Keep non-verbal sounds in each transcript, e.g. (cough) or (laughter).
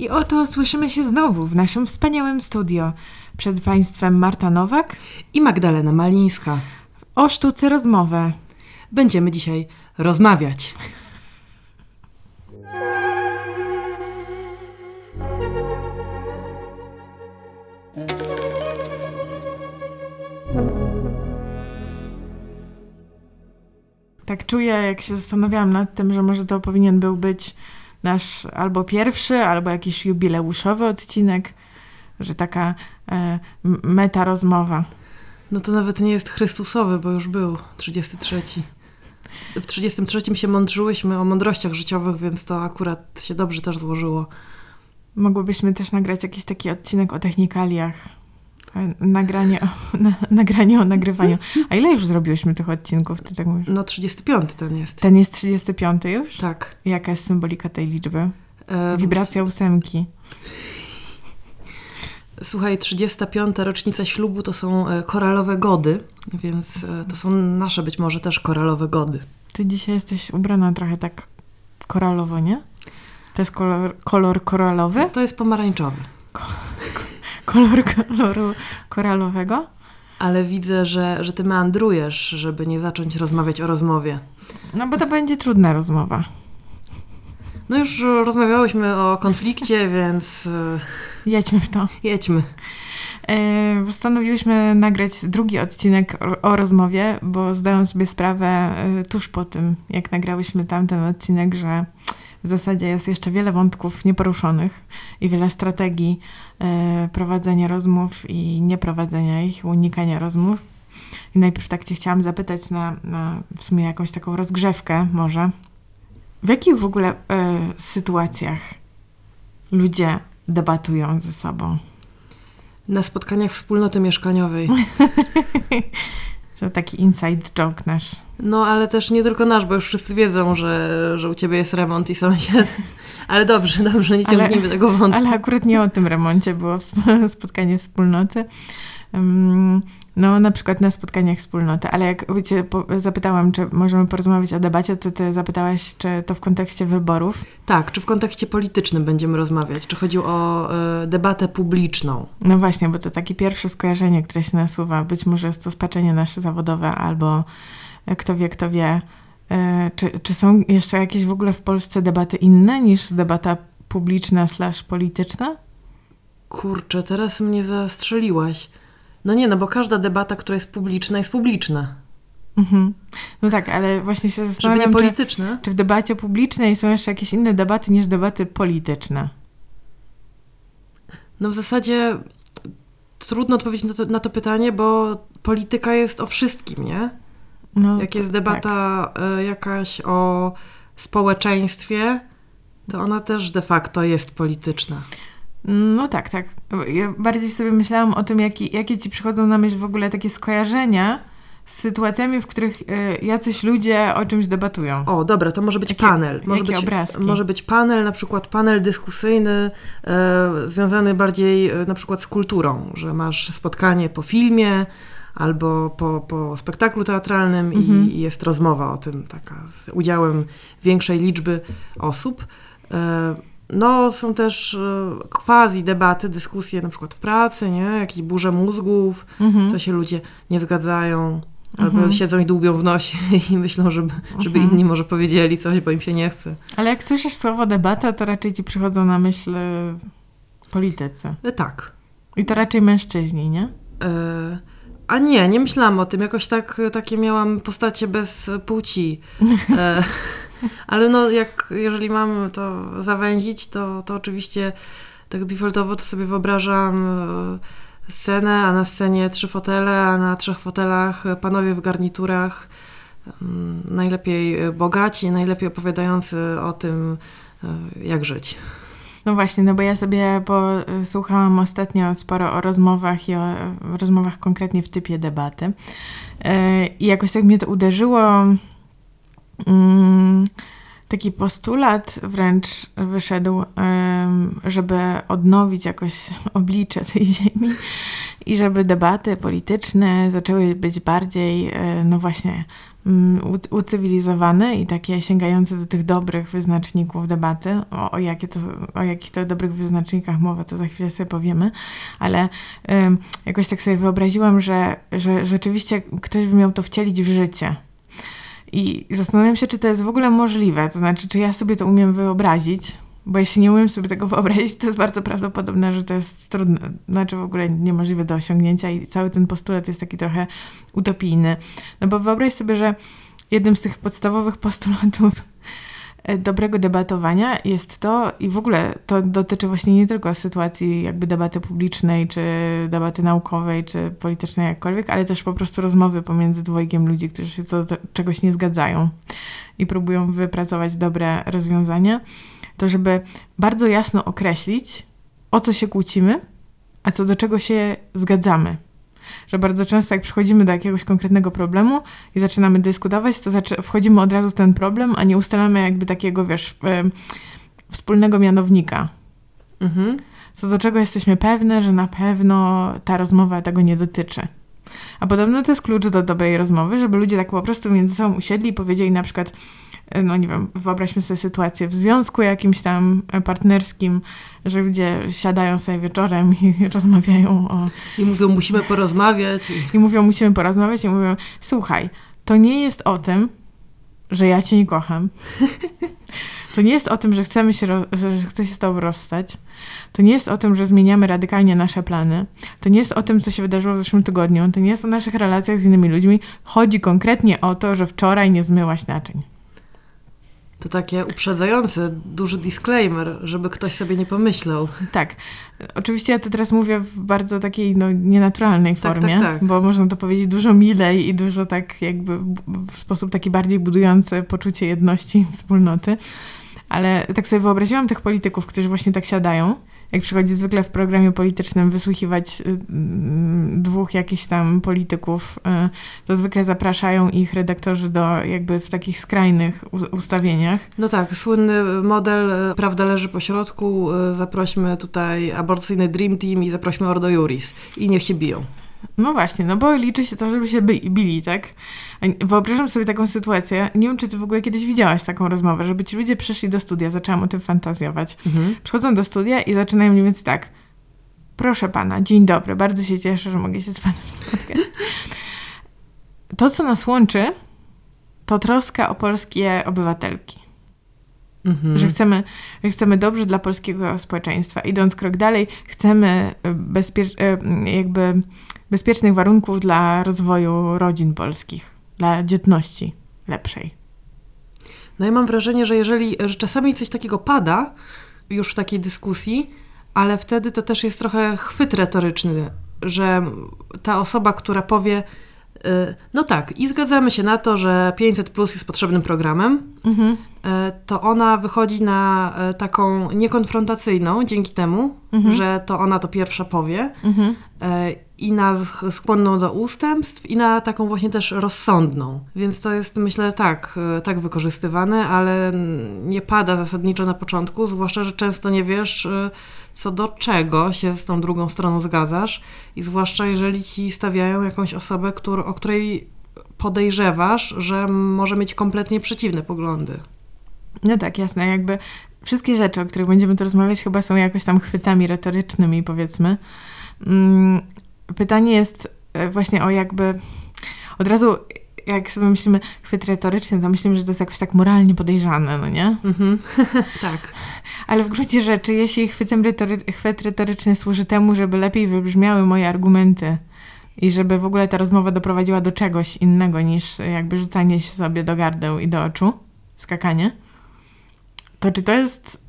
I oto słyszymy się znowu w naszym wspaniałym studio. Przed Państwem Marta Nowak i Magdalena Malińska. o sztuce rozmowę. Będziemy dzisiaj rozmawiać. Tak czuję, jak się zastanawiałam nad tym, że może to powinien był być nasz albo pierwszy, albo jakiś jubileuszowy odcinek, że taka e, meta rozmowa. No to nawet nie jest Chrystusowy, bo już był 33. W 33 się mądrzyłyśmy o mądrościach życiowych, więc to akurat się dobrze też złożyło. Mogłybyśmy też nagrać jakiś taki odcinek o technikaliach. Nagranie o, (laughs) na, nagranie o nagrywaniu. A ile już zrobiłyśmy tych odcinków, ty tak mówisz? No 35 ten jest. Ten jest 35 już? Tak. Jaka jest symbolika tej liczby? Wibracja ósemki. Słuchaj, 35. rocznica ślubu to są e, koralowe gody, więc e, to są nasze być może też koralowe gody. Ty dzisiaj jesteś ubrana trochę tak koralowo, nie? To jest kolor, kolor koralowy? To jest pomarańczowy. Kolor koloru koralowego? Ale widzę, że, że ty meandrujesz, żeby nie zacząć rozmawiać o rozmowie. No bo to będzie trudna rozmowa. No już rozmawiałyśmy o konflikcie, (laughs) więc e, Jedźmy w to. jedźmy. E, postanowiłyśmy nagrać drugi odcinek o, o rozmowie, bo zdałam sobie sprawę e, tuż po tym, jak nagrałyśmy tamten odcinek, że w zasadzie jest jeszcze wiele wątków nieporuszonych i wiele strategii e, prowadzenia rozmów i nieprowadzenia ich, unikania rozmów. I najpierw tak Cię chciałam zapytać na, na w sumie jakąś taką rozgrzewkę może. W jakich w ogóle e, sytuacjach ludzie debatują ze sobą? Na spotkaniach wspólnoty mieszkaniowej. (laughs) To taki inside joke nasz. No ale też nie tylko nasz, bo już wszyscy wiedzą, że, że u ciebie jest remont i sąsiad. (laughs) Ale dobrze, dobrze, nie Ale- ciągnijmy tego wątku. Ale akurat nie o tym remoncie było (laughs) spotkanie wspólnoty. No, na przykład na spotkaniach wspólnoty, ale jak po- zapytałam, czy możemy porozmawiać o debacie, to ty zapytałaś, czy to w kontekście wyborów. Tak, czy w kontekście politycznym będziemy rozmawiać? Czy chodzi o e, debatę publiczną? No właśnie, bo to takie pierwsze skojarzenie, które się nasuwa. Być może jest to spaczenie nasze zawodowe, albo e, kto wie, kto wie. E, Czy, czy są jeszcze jakieś w ogóle w Polsce debaty inne niż debata publiczna slash polityczna? Kurczę, teraz mnie zastrzeliłaś. No nie, no bo każda debata, która jest publiczna, jest publiczna. Mhm. No tak, ale właśnie się Żeby nie zastanawiam, czy, czy w debacie publicznej są jeszcze jakieś inne debaty niż debaty polityczne. No w zasadzie trudno odpowiedzieć na to, na to pytanie, bo polityka jest o wszystkim, nie? No, Jak jest debata e, jakaś o społeczeństwie, to ona też de facto jest polityczna. No tak, tak. Ja bardziej sobie myślałam o tym, jaki, jakie ci przychodzą na myśl w ogóle takie skojarzenia z sytuacjami, w których y, jacyś ludzie o czymś debatują. O, dobra, to może być Jakie- panel. Może być, obrazki? może być panel, na przykład panel dyskusyjny, e, związany bardziej e, na przykład z kulturą, że masz spotkanie po filmie albo po, po spektaklu teatralnym Mhm. i, i jest rozmowa o tym, taka z udziałem większej liczby osób. E, no, są też e, quasi debaty, dyskusje na przykład w pracy, nie? Jakieś burze mózgów, Mhm. co się ludzie nie zgadzają, albo Mhm. siedzą i dłubią w nosie (laughs) i myślą, żeby, żeby Mhm. inni może powiedzieli coś, bo im się nie chce. Ale jak słyszysz słowo debata, to raczej ci przychodzą na myśl y, politycy. E, tak. I to raczej mężczyźni, nie? E, a nie, nie myślałam o tym. Jakoś tak, takie miałam postacie bez płci. E, (laughs) ale no, jak, jeżeli mam to zawęzić, to, to oczywiście tak defaultowo to sobie wyobrażam e, scenę, a na scenie trzy fotele, a na trzech fotelach panowie w garniturach, mm, najlepiej bogaci, najlepiej opowiadający o tym, e, jak żyć. No właśnie, no bo ja sobie posłuchałam ostatnio sporo o rozmowach i o rozmowach konkretnie w typie debaty. E, I jakoś tak mnie to uderzyło. Mm, Taki postulat wręcz wyszedł, żeby odnowić jakoś (laughs) oblicze tej ziemi i żeby debaty polityczne zaczęły być bardziej, e, no właśnie, mm, ucywilizowane i takie sięgające do tych dobrych wyznaczników debaty. O, o, jakie to, o jakich to dobrych wyznacznikach mowa, to za chwilę sobie powiemy, ale jakoś tak sobie wyobraziłam, że, że rzeczywiście ktoś by miał to wcielić w życie. I zastanawiam się, czy to jest w ogóle możliwe, to znaczy, czy ja sobie to umiem wyobrazić, bo jeśli nie umiem sobie tego (laughs) wyobrazić, to jest bardzo prawdopodobne, że to jest trudne, znaczy w ogóle niemożliwe do osiągnięcia i cały ten postulat jest taki trochę utopijny. No bo wyobraź sobie, że jednym z tych podstawowych (laughs) postulatów dobrego debatowania jest to, i w ogóle to dotyczy właśnie nie tylko sytuacji jakby debaty publicznej, czy debaty naukowej, czy politycznej jakkolwiek, ale też po prostu rozmowy pomiędzy dwojgiem ludzi, którzy się co do czegoś nie zgadzają i próbują wypracować dobre rozwiązania to żeby bardzo jasno określić, o co się kłócimy, a co do czego się zgadzamy. Że bardzo często, jak przychodzimy do jakiegoś konkretnego problemu i zaczynamy dyskutować, to wchodzimy od razu w ten problem, a nie ustalamy jakby takiego, wiesz, wspólnego mianownika. Mhm. Co do czego jesteśmy pewne, że na pewno ta rozmowa tego nie dotyczy. A podobno to jest klucz do dobrej rozmowy, żeby ludzie tak po prostu między sobą usiedli i powiedzieli na przykład, no nie wiem, wyobraźmy sobie sytuację w związku jakimś tam partnerskim, że ludzie siadają sobie wieczorem i (laughs) rozmawiają o... I mówią, musimy porozmawiać. I mówią, musimy porozmawiać i mówią, słuchaj, to nie jest o tym, że ja cię nie kocham. (laughs) To nie jest o tym, że chcemy się, że chcę się z tobą rozstać. To nie jest o tym, że zmieniamy radykalnie nasze plany. To nie jest o tym, co się wydarzyło w zeszłym tygodniu. To nie jest o naszych relacjach z innymi ludźmi. Chodzi konkretnie o to, że wczoraj nie zmyłaś naczyń. To takie uprzedzające, duży disclaimer, żeby ktoś sobie nie pomyślał. Tak. Oczywiście ja to teraz mówię w bardzo takiej no, nienaturalnej tak, formie, tak, tak. bo można to powiedzieć dużo milej i dużo tak jakby w sposób taki bardziej budujący poczucie jedności, wspólnoty. Ale tak sobie wyobraziłam tych polityków, którzy właśnie tak siadają jak przychodzi zwykle w programie politycznym wysłuchiwać y, dwóch jakichś tam polityków, y, to zwykle zapraszają ich redaktorzy do jakby w takich skrajnych ustawieniach. No tak, słynny model y, Prawda leży po środku, zaprośmy tutaj aborcyjny Dream Team i zaprośmy Ordo Juris i niech się biją. No właśnie, no bo liczy się to, żeby się bili, tak? Wyobrażam sobie taką sytuację, nie wiem, czy ty w ogóle kiedyś widziałaś taką rozmowę, żeby ci ludzie przyszli do studia, zaczęłam o tym fantazjować. Mhm. Przychodzą do studia i zaczynają mniej więcej tak. Proszę pana, dzień dobry, bardzo się cieszę, że mogę się z panem spotkać. (laughs) To, co nas łączy, to troska o polskie obywatelki. Mhm. Że, chcemy, że chcemy dobrze dla polskiego społeczeństwa. Idąc krok dalej, chcemy bezpie- e, jakby bezpiecznych warunków dla rozwoju rodzin polskich, dla dzietności lepszej. No ja mam wrażenie, że jeżeli że czasami coś takiego pada już w takiej dyskusji, ale wtedy to też jest trochę chwyt retoryczny, że ta osoba, która powie, y, no tak, i zgadzamy się na to, że 500 plus jest potrzebnym programem, mhm. Y, to ona wychodzi na y, taką niekonfrontacyjną dzięki temu, mhm. że to ona to pierwsza powie. Mhm i na skłonną do ustępstw, i na taką właśnie też rozsądną. Więc to jest, myślę, tak, e, tak wykorzystywane, ale nie pada zasadniczo na początku, zwłaszcza, że często nie wiesz, e, co do czego się z tą drugą stroną zgadzasz, i zwłaszcza jeżeli ci stawiają jakąś osobę, który, o której podejrzewasz, że może mieć kompletnie przeciwne poglądy. No tak, jasne, jakby wszystkie rzeczy, o których będziemy tu rozmawiać, chyba są jakoś tam chwytami retorycznymi, powiedzmy. Mm, pytanie jest e, właśnie o jakby od razu jak sobie myślimy chwyt retoryczny, to myślimy, że to jest jakoś tak moralnie podejrzane, no nie? Mhm. (laughs) tak. Ale w gruncie rzeczy, jeśli chwytem retory chwyt retoryczny służy temu, żeby lepiej wybrzmiały moje argumenty i żeby w ogóle ta rozmowa doprowadziła do czegoś innego niż jakby rzucanie się sobie do gardeł i do oczu, skakanie, to czy to jest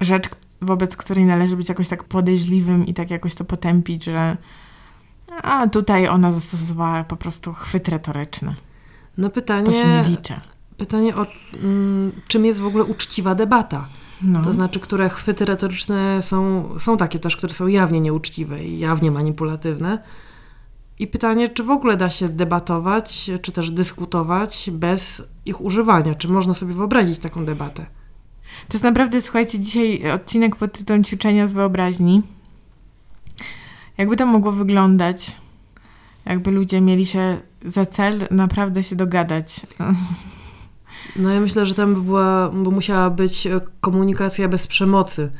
rzecz, wobec której należy być jakoś tak podejrzliwym i tak jakoś to potępić, że a tutaj ona zastosowała po prostu chwyt retoryczny. No pytanie... To się nie liczy. Pytanie o mm, czym jest w ogóle uczciwa debata. No. To znaczy, które chwyty retoryczne są, są takie też, które są jawnie nieuczciwe i jawnie manipulatywne. I pytanie, czy w ogóle da się debatować, czy też dyskutować bez ich używania? Czy można sobie wyobrazić taką debatę? To jest naprawdę, słuchajcie, dzisiaj odcinek pod tytułem Ćwiczenia z wyobraźni. Jakby to mogło wyglądać? Jakby ludzie mieli się za cel naprawdę się dogadać. No ja myślę, że tam by była, bo musiała być komunikacja bez przemocy.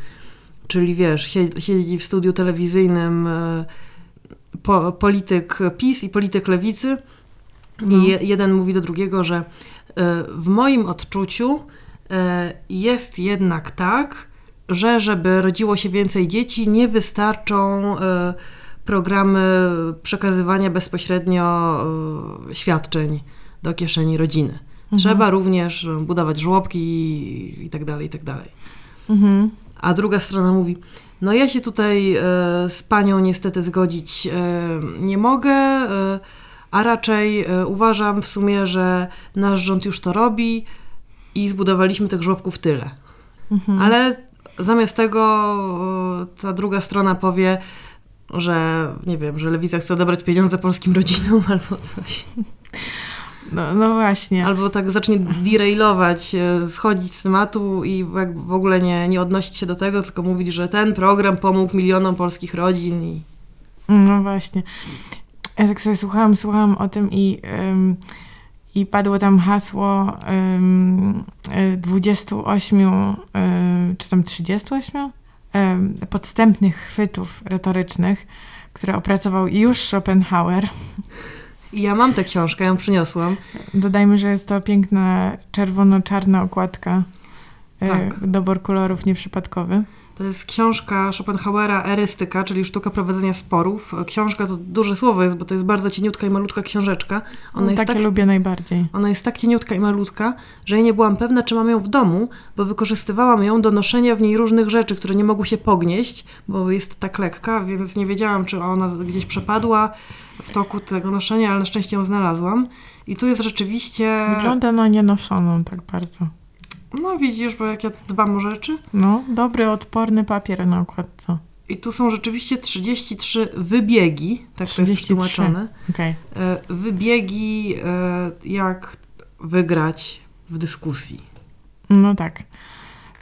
Czyli wiesz, siedzi w studiu telewizyjnym e, po, polityk PiS i polityk lewicy no. i je, jeden mówi do drugiego, że e, w moim odczuciu jest jednak tak, że żeby rodziło się więcej dzieci, nie wystarczą programy przekazywania bezpośrednio świadczeń do kieszeni rodziny. Mhm. Trzeba również budować żłobki i, tak dalej, i tak dalej. Mhm. A druga strona mówi, no ja się tutaj e, z panią niestety zgodzić e, nie mogę, e, a raczej e, uważam w sumie, że nasz rząd już to robi i zbudowaliśmy tych żłobków tyle. Mhm. Ale zamiast tego ta druga strona powie, że nie wiem, że lewica chce odebrać pieniądze polskim rodzinom (laughs) albo coś. No, no właśnie. Albo tak zacznie derailować, e, schodzić z tematu i w ogóle nie, nie odnosić się do tego, tylko mówić, że ten program pomógł milionom polskich rodzin. I... No właśnie. Ja tak sobie słuchałam, słuchałam o tym i, ym, i padło tam hasło ym, 28 ym, czy tam 38 podstępnych chwytów retorycznych, które opracował już Schopenhauer. Ja mam tę książkę, ją przyniosłam. Dodajmy, że jest to piękna czerwono-czarna okładka. E, tak. Dobór kolorów nieprzypadkowy. To jest książka Schopenhauera Erystyka, czyli sztuka prowadzenia sporów. Książka to duże słowo jest, bo to jest bardzo cieniutka i malutka książeczka. Ona no, jest tak, lubię najbardziej. Ona jest tak cieniutka i malutka, że ja nie byłam pewna, czy mam ją w domu, bo wykorzystywałam ją do noszenia w niej różnych rzeczy, które nie mogły się pognieść, bo jest tak lekka, więc nie wiedziałam, czy ona gdzieś przepadła w toku tego noszenia, ale na szczęście ją znalazłam. I tu jest rzeczywiście... Wygląda na nienoszoną tak bardzo. No widzisz, bo jak ja dbam o rzeczy. No, dobry, odporny papier na okładce. I tu są rzeczywiście 33 wybiegi, tak 33. to jest tłumaczone. Okay. E, wybiegi, e, jak wygrać w dyskusji. No tak.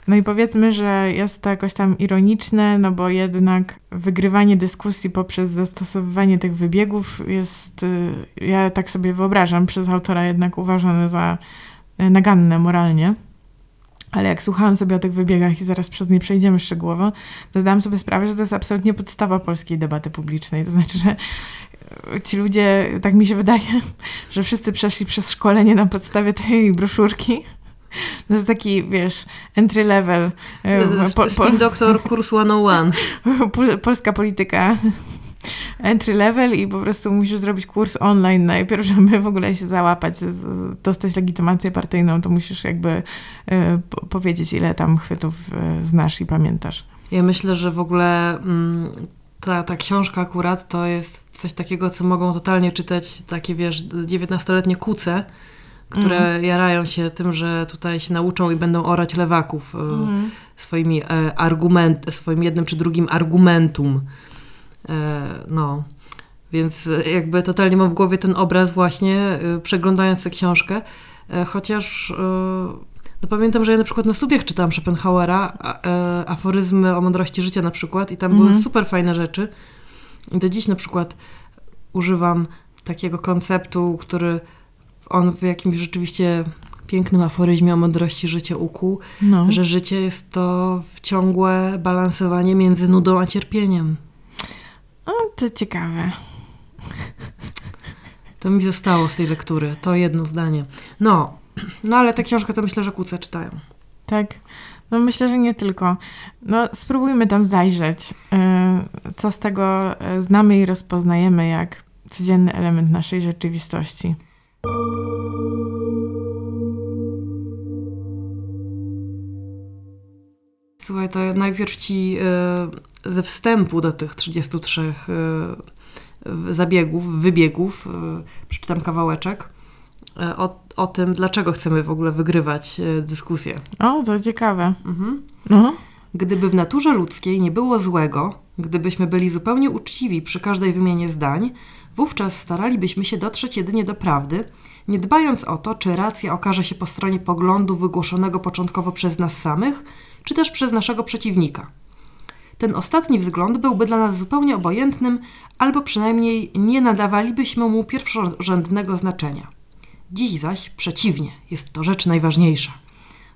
No i powiedzmy, że jest to jakoś tam ironiczne, no bo jednak wygrywanie dyskusji poprzez zastosowywanie tych wybiegów jest, y, ja tak sobie wyobrażam, przez autora jednak uważane za y, naganne moralnie. Ale jak słuchałam sobie o tych wybiegach i zaraz przez nie przejdziemy szczegółowo, to zdałam sobie sprawę, że to jest absolutnie podstawa polskiej debaty publicznej. To znaczy, że y, ci ludzie, tak mi się wydaje, (laughs) że wszyscy przeszli przez szkolenie na podstawie tej broszurki to jest taki, wiesz, entry level. E, po, Spin doktor kurs 101. (laughs) Polska polityka entry level i po prostu musisz zrobić kurs online najpierw, (laughs) żeby w ogóle się załapać, dostać legitymację partyjną, to musisz jakby e, powiedzieć, ile tam chwytów e, znasz i pamiętasz. Ja myślę, że w ogóle mm, ta, ta książka akurat to jest coś takiego, co mogą totalnie czytać takie, wiesz, 19-letnie kuce, które mm. jarają się tym, że tutaj się nauczą i będą orać lewaków mm. swoimi e, argument, swoim jednym czy drugim argumentum. E, no. Więc jakby totalnie mam w głowie ten obraz właśnie, przeglądając tę książkę. Chociaż no pamiętam, że ja na przykład na studiach czytałam Schopenhauera, aforyzmy o mądrości życia na przykład i tam mm. były mhm. super fajne rzeczy. I do dziś na przykład używam takiego konceptu, który on w jakimś rzeczywiście pięknym aforyzmie o mądrości życia ukuł, no. że życie jest to ciągłe balansowanie między nudą a cierpieniem. O, to ciekawe. (laughs) To mi zostało z tej lektury, to jedno zdanie. No, no ale tę książkę to myślę, że kuce czytają. Tak. No myślę, że nie tylko. No spróbujmy tam zajrzeć, y, co z tego y, znamy i rozpoznajemy jak codzienny element naszej rzeczywistości. Słuchaj, to najpierw ci y, ze wstępu do tych 33 y, zabiegów, wybiegów, y, przeczytam kawałeczek o, o tym, dlaczego chcemy w ogóle wygrywać dyskusję. O, to ciekawe. Mhm. No. Gdyby w naturze ludzkiej nie było złego, gdybyśmy byli zupełnie uczciwi przy każdej wymianie zdań, wówczas staralibyśmy się dotrzeć jedynie do prawdy, nie dbając o to, czy racja okaże się po stronie poglądu wygłoszonego początkowo przez nas samych, czy też przez naszego przeciwnika. Ten ostatni wzgląd byłby dla nas zupełnie obojętnym, albo przynajmniej nie nadawalibyśmy mu pierwszorzędnego znaczenia. Dziś zaś przeciwnie, jest to rzecz najważniejsza.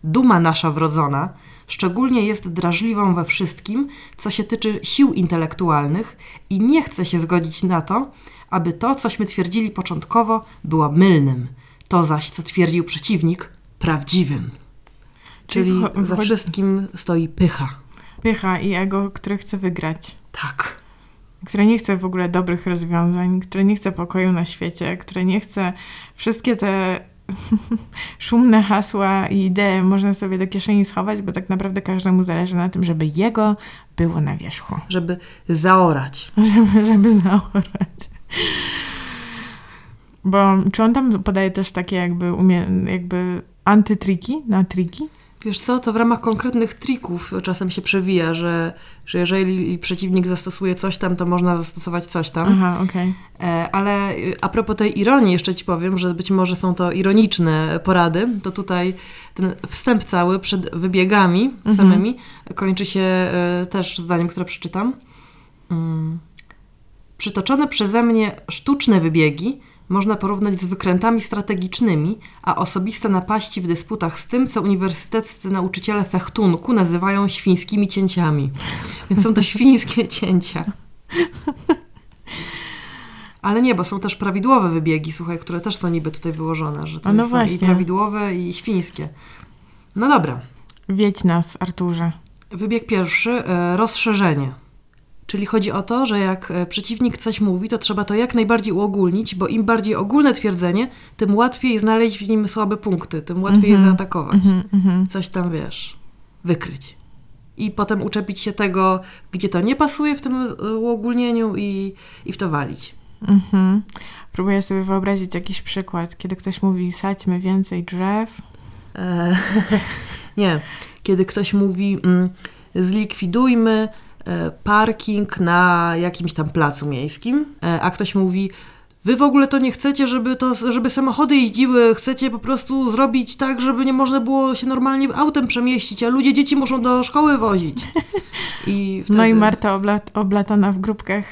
Duma nasza wrodzona szczególnie jest drażliwą we wszystkim, co się tyczy sił intelektualnych i nie chce się zgodzić na to, aby to, cośmy twierdzili początkowo, było mylnym, to zaś, co twierdził przeciwnik, prawdziwym. Czyli za wchodzi- wszystkim stoi pycha. Pycha i ego, które chce wygrać. Tak. Które nie chce w ogóle dobrych rozwiązań, które nie chce pokoju na świecie, które nie chce wszystkie te (laughs) szumne hasła i idee można sobie do kieszeni schować, bo tak naprawdę każdemu zależy na tym, żeby jego było na wierzchu. Żeby zaorać. (laughs) żeby, żeby zaorać. Bo czy on tam podaje też takie jakby, umie, jakby antytriki na triki? Wiesz co, to w ramach konkretnych trików czasem się przewija, że, że jeżeli przeciwnik zastosuje coś tam, to można zastosować coś tam. Aha, okej. E, Ale y, a propos tej ironii, jeszcze ci powiem, że być może są to ironiczne porady, to tutaj ten wstęp cały przed wybiegami Mhm. samymi kończy się e, też zdaniem, które przeczytam. Mm. Przytoczone przeze mnie sztuczne wybiegi można porównać z wykrętami strategicznymi, a osobiste napaści w dysputach z tym, co uniwersyteccy nauczyciele fechtunku nazywają świńskimi cięciami. Więc są to świńskie (laughs) cięcia. Ale nie, bo są też prawidłowe wybiegi, słuchaj, które też są niby tutaj wyłożone, że to no są i właśnie. prawidłowe, i świńskie. No dobra. Wiedź nas, Arturze. Wybieg pierwszy, e, rozszerzenie. Czyli chodzi o to, że jak e, przeciwnik coś mówi, to trzeba to jak najbardziej uogólnić, bo im bardziej ogólne twierdzenie, tym łatwiej znaleźć w nim słabe punkty, tym łatwiej je Mhm. zaatakować. Mhm, mhm. Coś tam, wiesz, wykryć. I potem uczepić się tego, gdzie to nie pasuje w tym e, uogólnieniu i, i w to walić. Mhm. Próbuję sobie wyobrazić jakiś przykład, kiedy ktoś mówi sadźmy więcej drzew. E, (laughs) nie. Kiedy ktoś mówi, mm, zlikwidujmy parking na jakimś tam placu miejskim, e, a ktoś mówi, wy w ogóle to nie chcecie, żeby, to, żeby samochody jeździły, chcecie po prostu zrobić tak, żeby nie można było się normalnie autem przemieścić, a ludzie dzieci muszą do szkoły wozić. (laughs) I wtedy... No i Marta obla- oblatana w grupkach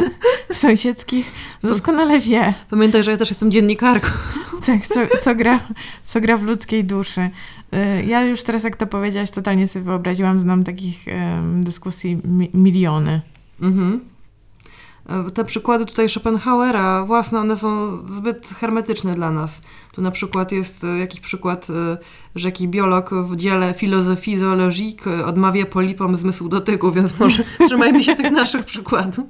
(laughs) sąsiedzkich doskonale wie, Pamiętaj, że ja też jestem dziennikarką. (laughs) tak, co, co, gra, co gra w ludzkiej duszy. Y, Ja już teraz, jak to powiedziałaś, totalnie sobie wyobraziłam, znam takich dyskusji mi- miliony. Mhm. E, Te przykłady tutaj Schopenhauera własne, one są zbyt hermetyczne dla nas. Tu na przykład jest e, jakiś przykład, że jakiś biolog w dziele Philosophie zoologique odmawia polipom zmysłu dotyku, więc może (laughs) trzymajmy się tych naszych przykładów.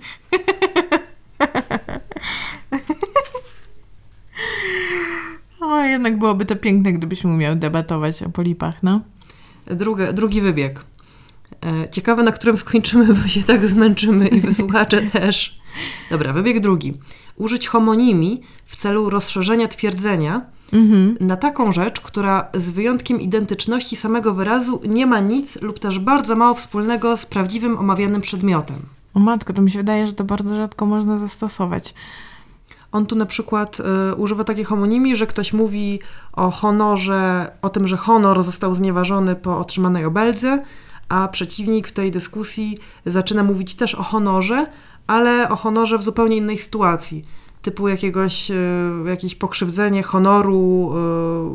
O, jednak byłoby to piękne, gdybyśmy umiał debatować o polipach, no. Druga, drugi wybieg. E, Ciekawe, na którym skończymy, bo się tak zmęczymy i wysłuchacze (laughs) też. Dobra, wybieg drugi. Użyć homonimii w celu rozszerzenia twierdzenia Mhm. na taką rzecz, która z wyjątkiem identyczności samego wyrazu nie ma nic lub też bardzo mało wspólnego z prawdziwym omawianym przedmiotem. O matko, to mi się wydaje, że to bardzo rzadko można zastosować. On tu na przykład y, używa takiej homonimii, że ktoś mówi o honorze, o tym, że honor został znieważony po otrzymanej obeldze, a przeciwnik w tej dyskusji zaczyna mówić też o honorze, ale o honorze w zupełnie innej sytuacji. Typu jakiegoś, y, jakieś pokrzywdzenie honoru,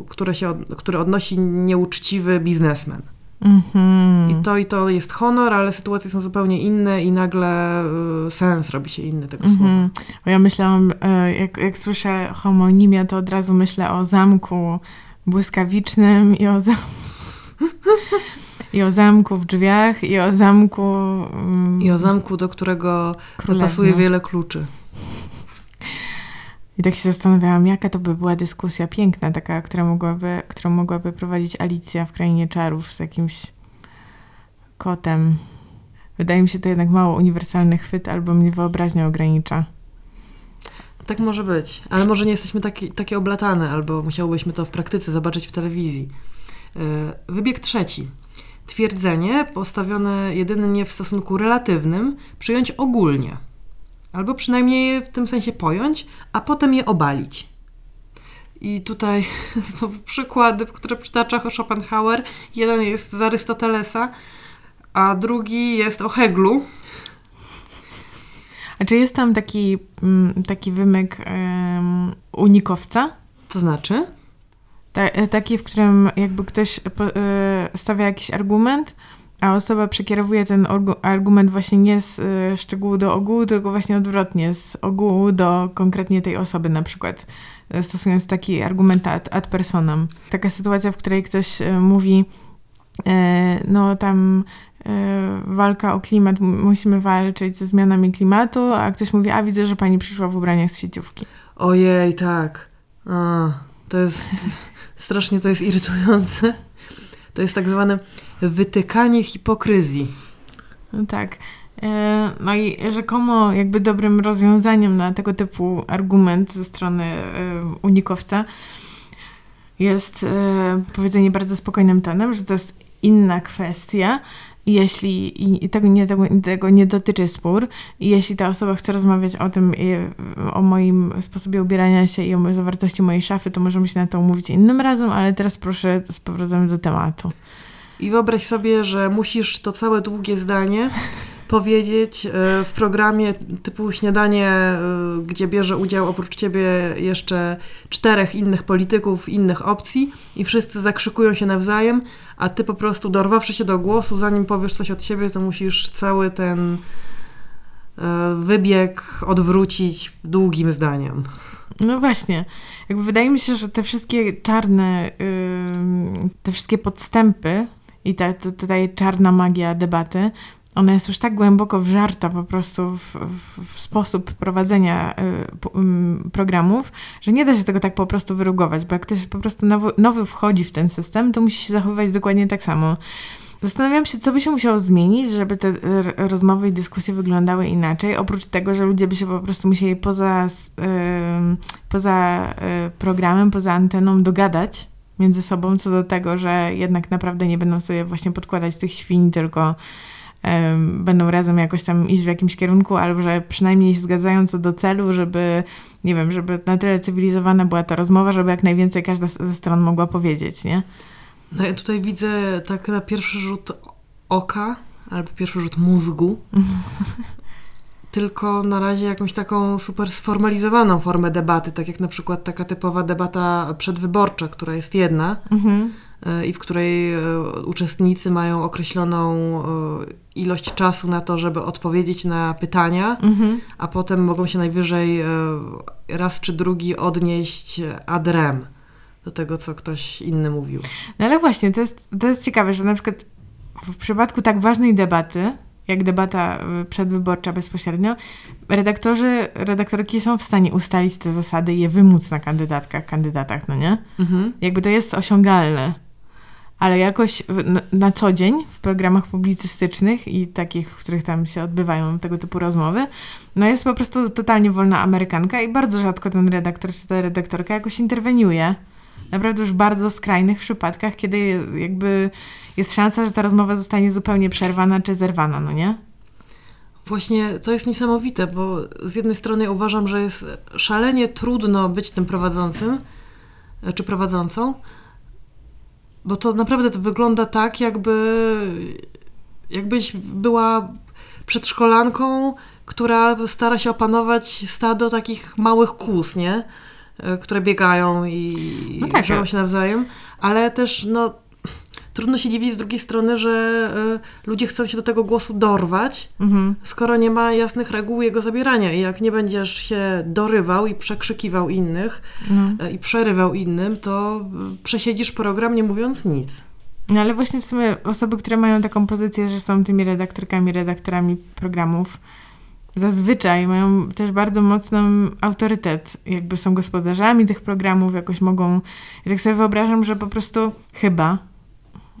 y, które, się które odnosi nieuczciwy biznesmen. Mhm. I to i to jest honor, ale sytuacje są zupełnie inne i nagle y, sens robi się inny tego słowa. Mhm. Bo ja myślałam, e, jak, jak słyszę homonimię, to od razu myślę o zamku błyskawicznym i o, zam... (laughs) i o zamku w drzwiach i o zamku mm, I o zamku, do którego królewnym. pasuje wiele kluczy. I tak się zastanawiałam, jaka to by była dyskusja piękna, taka, która mogłaby, którą mogłaby prowadzić Alicja w Krainie Czarów z jakimś kotem. Wydaje mi się to jednak mało uniwersalny chwyt, albo mnie wyobraźnia ogranicza. Tak może być, ale może nie jesteśmy taki, takie oblatane, albo musiałybyśmy to w praktyce zobaczyć w telewizji. Yy, Wybieg trzeci. Twierdzenie postawione jedynie w stosunku relatywnym przyjąć ogólnie, albo przynajmniej je w tym sensie pojąć, a potem je obalić. I tutaj (laughs) znowu przykłady, które przytacza Schopenhauer. Jeden jest z Arystotelesa, a drugi jest o Heglu. A czy jest tam taki, mm, taki wymyk um, unikowca? To znaczy? E, taki, w którym jakby ktoś y, stawia jakiś argument, a osoba przekierowuje ten argument właśnie nie z y, szczegółu do ogółu, tylko właśnie odwrotnie, z ogółu do konkretnie tej osoby, na przykład stosując taki argument ad, ad personam. Taka sytuacja, w której ktoś mówi, no tam walka o klimat, musimy walczyć ze zmianami klimatu, a ktoś mówi, a widzę, że pani przyszła w ubraniach z sieciówki. Ojej, tak. A, to jest strasznie to jest irytujące. To jest tak zwane wytykanie hipokryzji. No tak. E, no i rzekomo jakby dobrym rozwiązaniem na tego typu argument ze strony e, unikowca jest e, powiedzenie bardzo spokojnym tonem, że to jest inna kwestia, jeśli i tego nie, tego, tego nie dotyczy spór, jeśli ta osoba chce rozmawiać o tym, o moim sposobie ubierania się i o zawartości mojej szafy, to możemy się na to umówić innym razem, ale teraz proszę z powrotem do tematu. I wyobraź sobie, że musisz to całe długie zdanie powiedzieć e, w programie typu śniadanie, e, gdzie bierze udział oprócz ciebie jeszcze czterech innych polityków, innych opcji i wszyscy zakrzykują się nawzajem, a ty po prostu dorwawszy się do głosu, zanim powiesz coś od siebie, to musisz cały ten e, wybieg odwrócić długim zdaniem. No właśnie. Jakby wydaje mi się, że te wszystkie czarne, te wszystkie podstępy i ta tutaj czarna magia debaty, ona jest już tak głęboko wżarta po prostu w, w, sposób prowadzenia y, programów, że nie da się tego tak po prostu wyrugować, bo jak ktoś po prostu nowy, nowy wchodzi w ten system, to musi się zachowywać dokładnie tak samo. Zastanawiam się, co by się musiało zmienić, żeby te rozmowy i dyskusje wyglądały inaczej, oprócz tego, że ludzie by się po prostu musieli poza, yy, poza yy, programem, poza anteną dogadać między sobą co do tego, że jednak naprawdę nie będą sobie właśnie podkładać tych świń, tylko będą razem jakoś tam iść w jakimś kierunku, albo że przynajmniej się zgadzają co do celu, żeby, nie wiem, żeby na tyle cywilizowana była ta rozmowa, żeby jak najwięcej każda ze stron mogła powiedzieć, nie? No ja tutaj widzę tak na pierwszy rzut oka, albo pierwszy rzut mózgu, (laughs) tylko na razie jakąś taką super sformalizowaną formę debaty, tak jak na przykład taka typowa debata przedwyborcza, która jest jedna mhm. E, i w której e, uczestnicy mają określoną e, ilość czasu na to, żeby odpowiedzieć na pytania, mhm. a potem mogą się najwyżej raz czy drugi odnieść ad rem do tego, co ktoś inny mówił. No ale właśnie, to jest, to jest ciekawe, że na przykład w przypadku tak ważnej debaty, jak debata przedwyborcza bezpośrednio, redaktorzy, redaktorki są w stanie ustalić te zasady i je wymóc na kandydatkach, kandydatach, no nie? Mhm. Jakby to jest osiągalne. Ale jakoś na, co dzień w programach publicystycznych i takich, w których tam się odbywają tego typu rozmowy, no jest po prostu totalnie wolna amerykanka i bardzo rzadko ten redaktor czy ta redaktorka jakoś interweniuje. Naprawdę już bardzo skrajnych przypadkach, kiedy jakby jest szansa, że ta rozmowa zostanie zupełnie przerwana czy zerwana, no nie? Właśnie to jest niesamowite, bo z jednej strony uważam, że jest szalenie trudno być tym prowadzącym czy prowadzącą, bo to naprawdę to wygląda tak, jakby jakbyś była przedszkolanką, która stara się opanować stado takich małych kus, nie? E, które biegają i no tak, żyją się nawzajem, ale też no, trudno się dziwić z drugiej strony, że y, ludzie chcą się do tego głosu dorwać, mhm. skoro nie ma jasnych reguł jego zabierania. I jak nie będziesz się dorywał i przekrzykiwał innych y, i przerywał innym, to y, przesiedzisz program nie mówiąc nic. No ale właśnie w sumie osoby, które mają taką pozycję, że są tymi redaktorkami, redaktorami programów, zazwyczaj mają też bardzo mocny autorytet, jakby są gospodarzami tych programów, jakoś mogą. Ja tak sobie wyobrażam, że po prostu chyba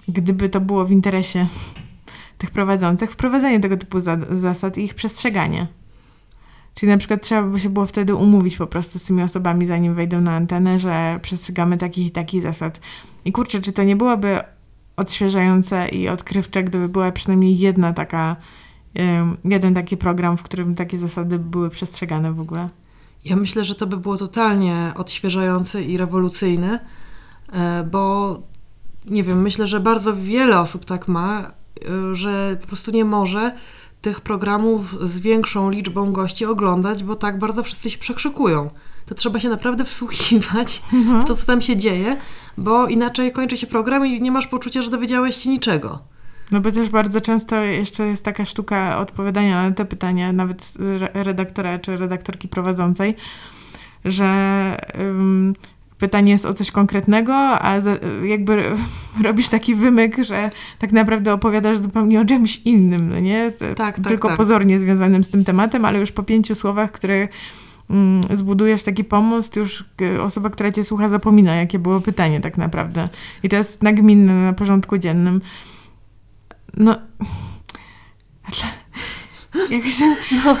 gdyby to było w interesie tych prowadzących, wprowadzenie tego typu za zasad i ich przestrzeganie. Czyli na przykład trzeba by się było wtedy umówić po prostu z tymi osobami, zanim wejdą na antenę, że przestrzegamy takich i takich zasad. I kurczę, czy to nie byłoby odświeżające i odkrywcze, gdyby była przynajmniej jedna taka, jeden taki program, w którym takie zasady były przestrzegane w ogóle? Ja myślę, że to by było totalnie odświeżające i rewolucyjne, e, bo nie wiem, myślę, że bardzo wiele osób tak ma y, że po prostu nie może tych programów z większą liczbą gości oglądać, bo tak bardzo wszyscy się przekrzykują. To trzeba się naprawdę (laughs) wsłuchiwać w to, co tam się dzieje, bo inaczej kończy się program i nie masz poczucia, że dowiedziałeś się niczego. No bo też bardzo często jeszcze jest taka sztuka odpowiadania na te pytania, nawet re- redaktora czy redaktorki prowadzącej, że ym, pytanie jest o coś konkretnego, a jakby (laughs) robisz taki wymyk, że tak naprawdę opowiadasz zupełnie o czymś innym, no nie? Tak, tak, Tylko tak. pozornie związanym z tym tematem, ale już po pięciu słowach, które mm, zbudujesz taki pomost, już y, osoba, która cię słucha, zapomina, jakie było pytanie tak naprawdę. I to jest nagminne na porządku dziennym. No. (laughs) (laughs) Jakoś, No.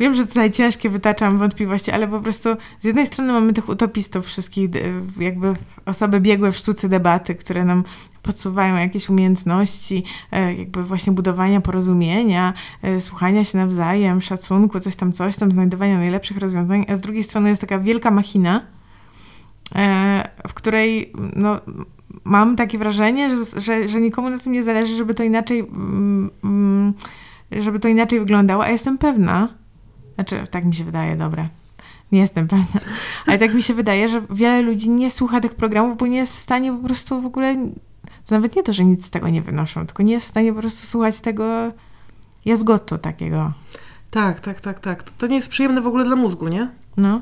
Wiem, że tutaj ciężkie wytaczam wątpliwości, ale po prostu z jednej strony mamy tych utopistów wszystkich, jakby osoby biegłe w sztuce debaty, które nam podsuwają jakieś umiejętności, e, jakby właśnie budowania porozumienia, e, słuchania się nawzajem, szacunku, coś tam, coś tam, znajdowania najlepszych rozwiązań, a z drugiej strony jest taka wielka machina, e, w której no, mam takie wrażenie, że, że, że nikomu na tym nie zależy, żeby to inaczej mm, mm, żeby to inaczej wyglądało, a jestem pewna, znaczy tak mi się wydaje, dobra, nie jestem pewna, ale tak mi się wydaje, że wiele ludzi nie słucha tych programów, bo nie jest w stanie po prostu w ogóle, to nawet nie to, że nic z tego nie wynoszą, tylko nie jest w stanie po prostu słuchać tego jazgotu takiego, Tak, tak, tak, tak. To, to nie jest przyjemne w ogóle dla mózgu, nie? no.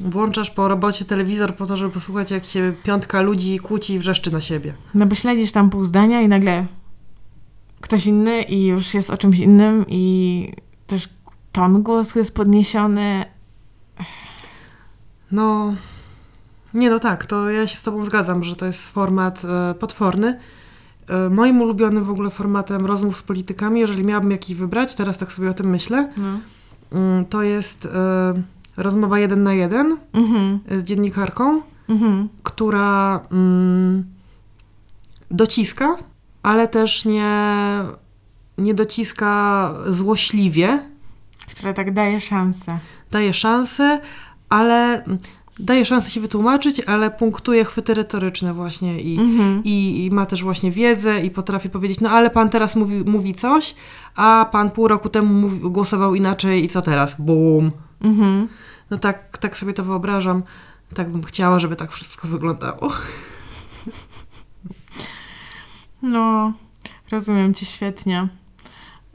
Włączasz po robocie telewizor po to, żeby posłuchać, jak się piątka ludzi kłóci i wrzeszczy na siebie. No bo śledzisz tam pół zdania i nagle ktoś inny i już jest o czymś innym i też ton głosu jest podniesiony. No, nie no tak, to ja się z Tobą zgadzam, że to jest format e, potworny. E, moim ulubionym w ogóle formatem rozmów z politykami, jeżeli miałabym jakiś wybrać, teraz tak sobie o tym myślę, No. mm, to jest e, rozmowa jeden na jeden Mhm, z dziennikarką, mhm. która mm, dociska, ale też nie, nie dociska złośliwie, Która tak daje szansę. daje szansę, ale mm, daje szansę się wytłumaczyć, ale punktuje chwyty retoryczne właśnie i, Mhm. i, i ma też właśnie wiedzę i potrafi powiedzieć, no ale pan teraz mówi, mówi coś, a pan pół roku temu mówi, głosował inaczej i co teraz? Bum. Mhm. No tak, tak sobie to wyobrażam. Tak bym chciała, żeby tak wszystko wyglądało. No, rozumiem cię świetnie.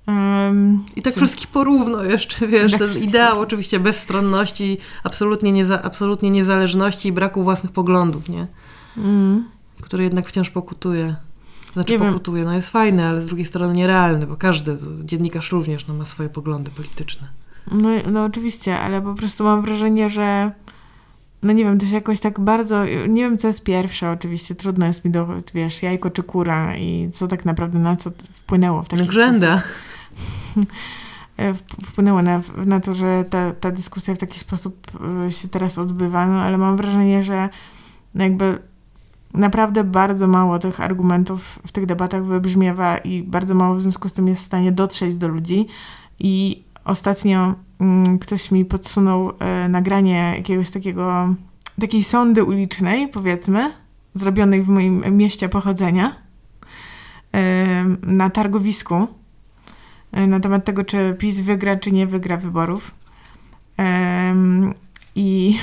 Um, I tak wszystkich porówno jeszcze, wiesz, Tak ten ideał oczywiście bezstronności, absolutnie, nieza, absolutnie niezależności i braku własnych poglądów, nie? mm, Który jednak wciąż pokutuje. Znaczy Nie wiem. pokutuje, no jest fajny, ale z drugiej strony nierealny, bo każdy dziennikarz również no, ma swoje poglądy polityczne. no, no oczywiście, ale po prostu mam wrażenie, że no nie wiem, to się jakoś tak bardzo, nie wiem co jest pierwsze oczywiście, trudno jest mi do, wiesz, jajko czy kura i co tak naprawdę na co wpłynęło w taki Grzęda. wp- (laughs) wpłynęło na, na to, że ta, ta dyskusja w taki sposób e, się teraz odbywa, no ale mam wrażenie, że no jakby naprawdę bardzo mało tych argumentów w tych debatach wybrzmiewa i bardzo mało w związku z tym jest w stanie dotrzeć do ludzi. I ostatnio mm, ktoś mi podsunął e, nagranie jakiegoś takiego, takiej sądy ulicznej, powiedzmy, zrobionej w moim mieście pochodzenia e, na targowisku. e, na temat tego, czy PiS wygra, czy nie wygra wyborów. I,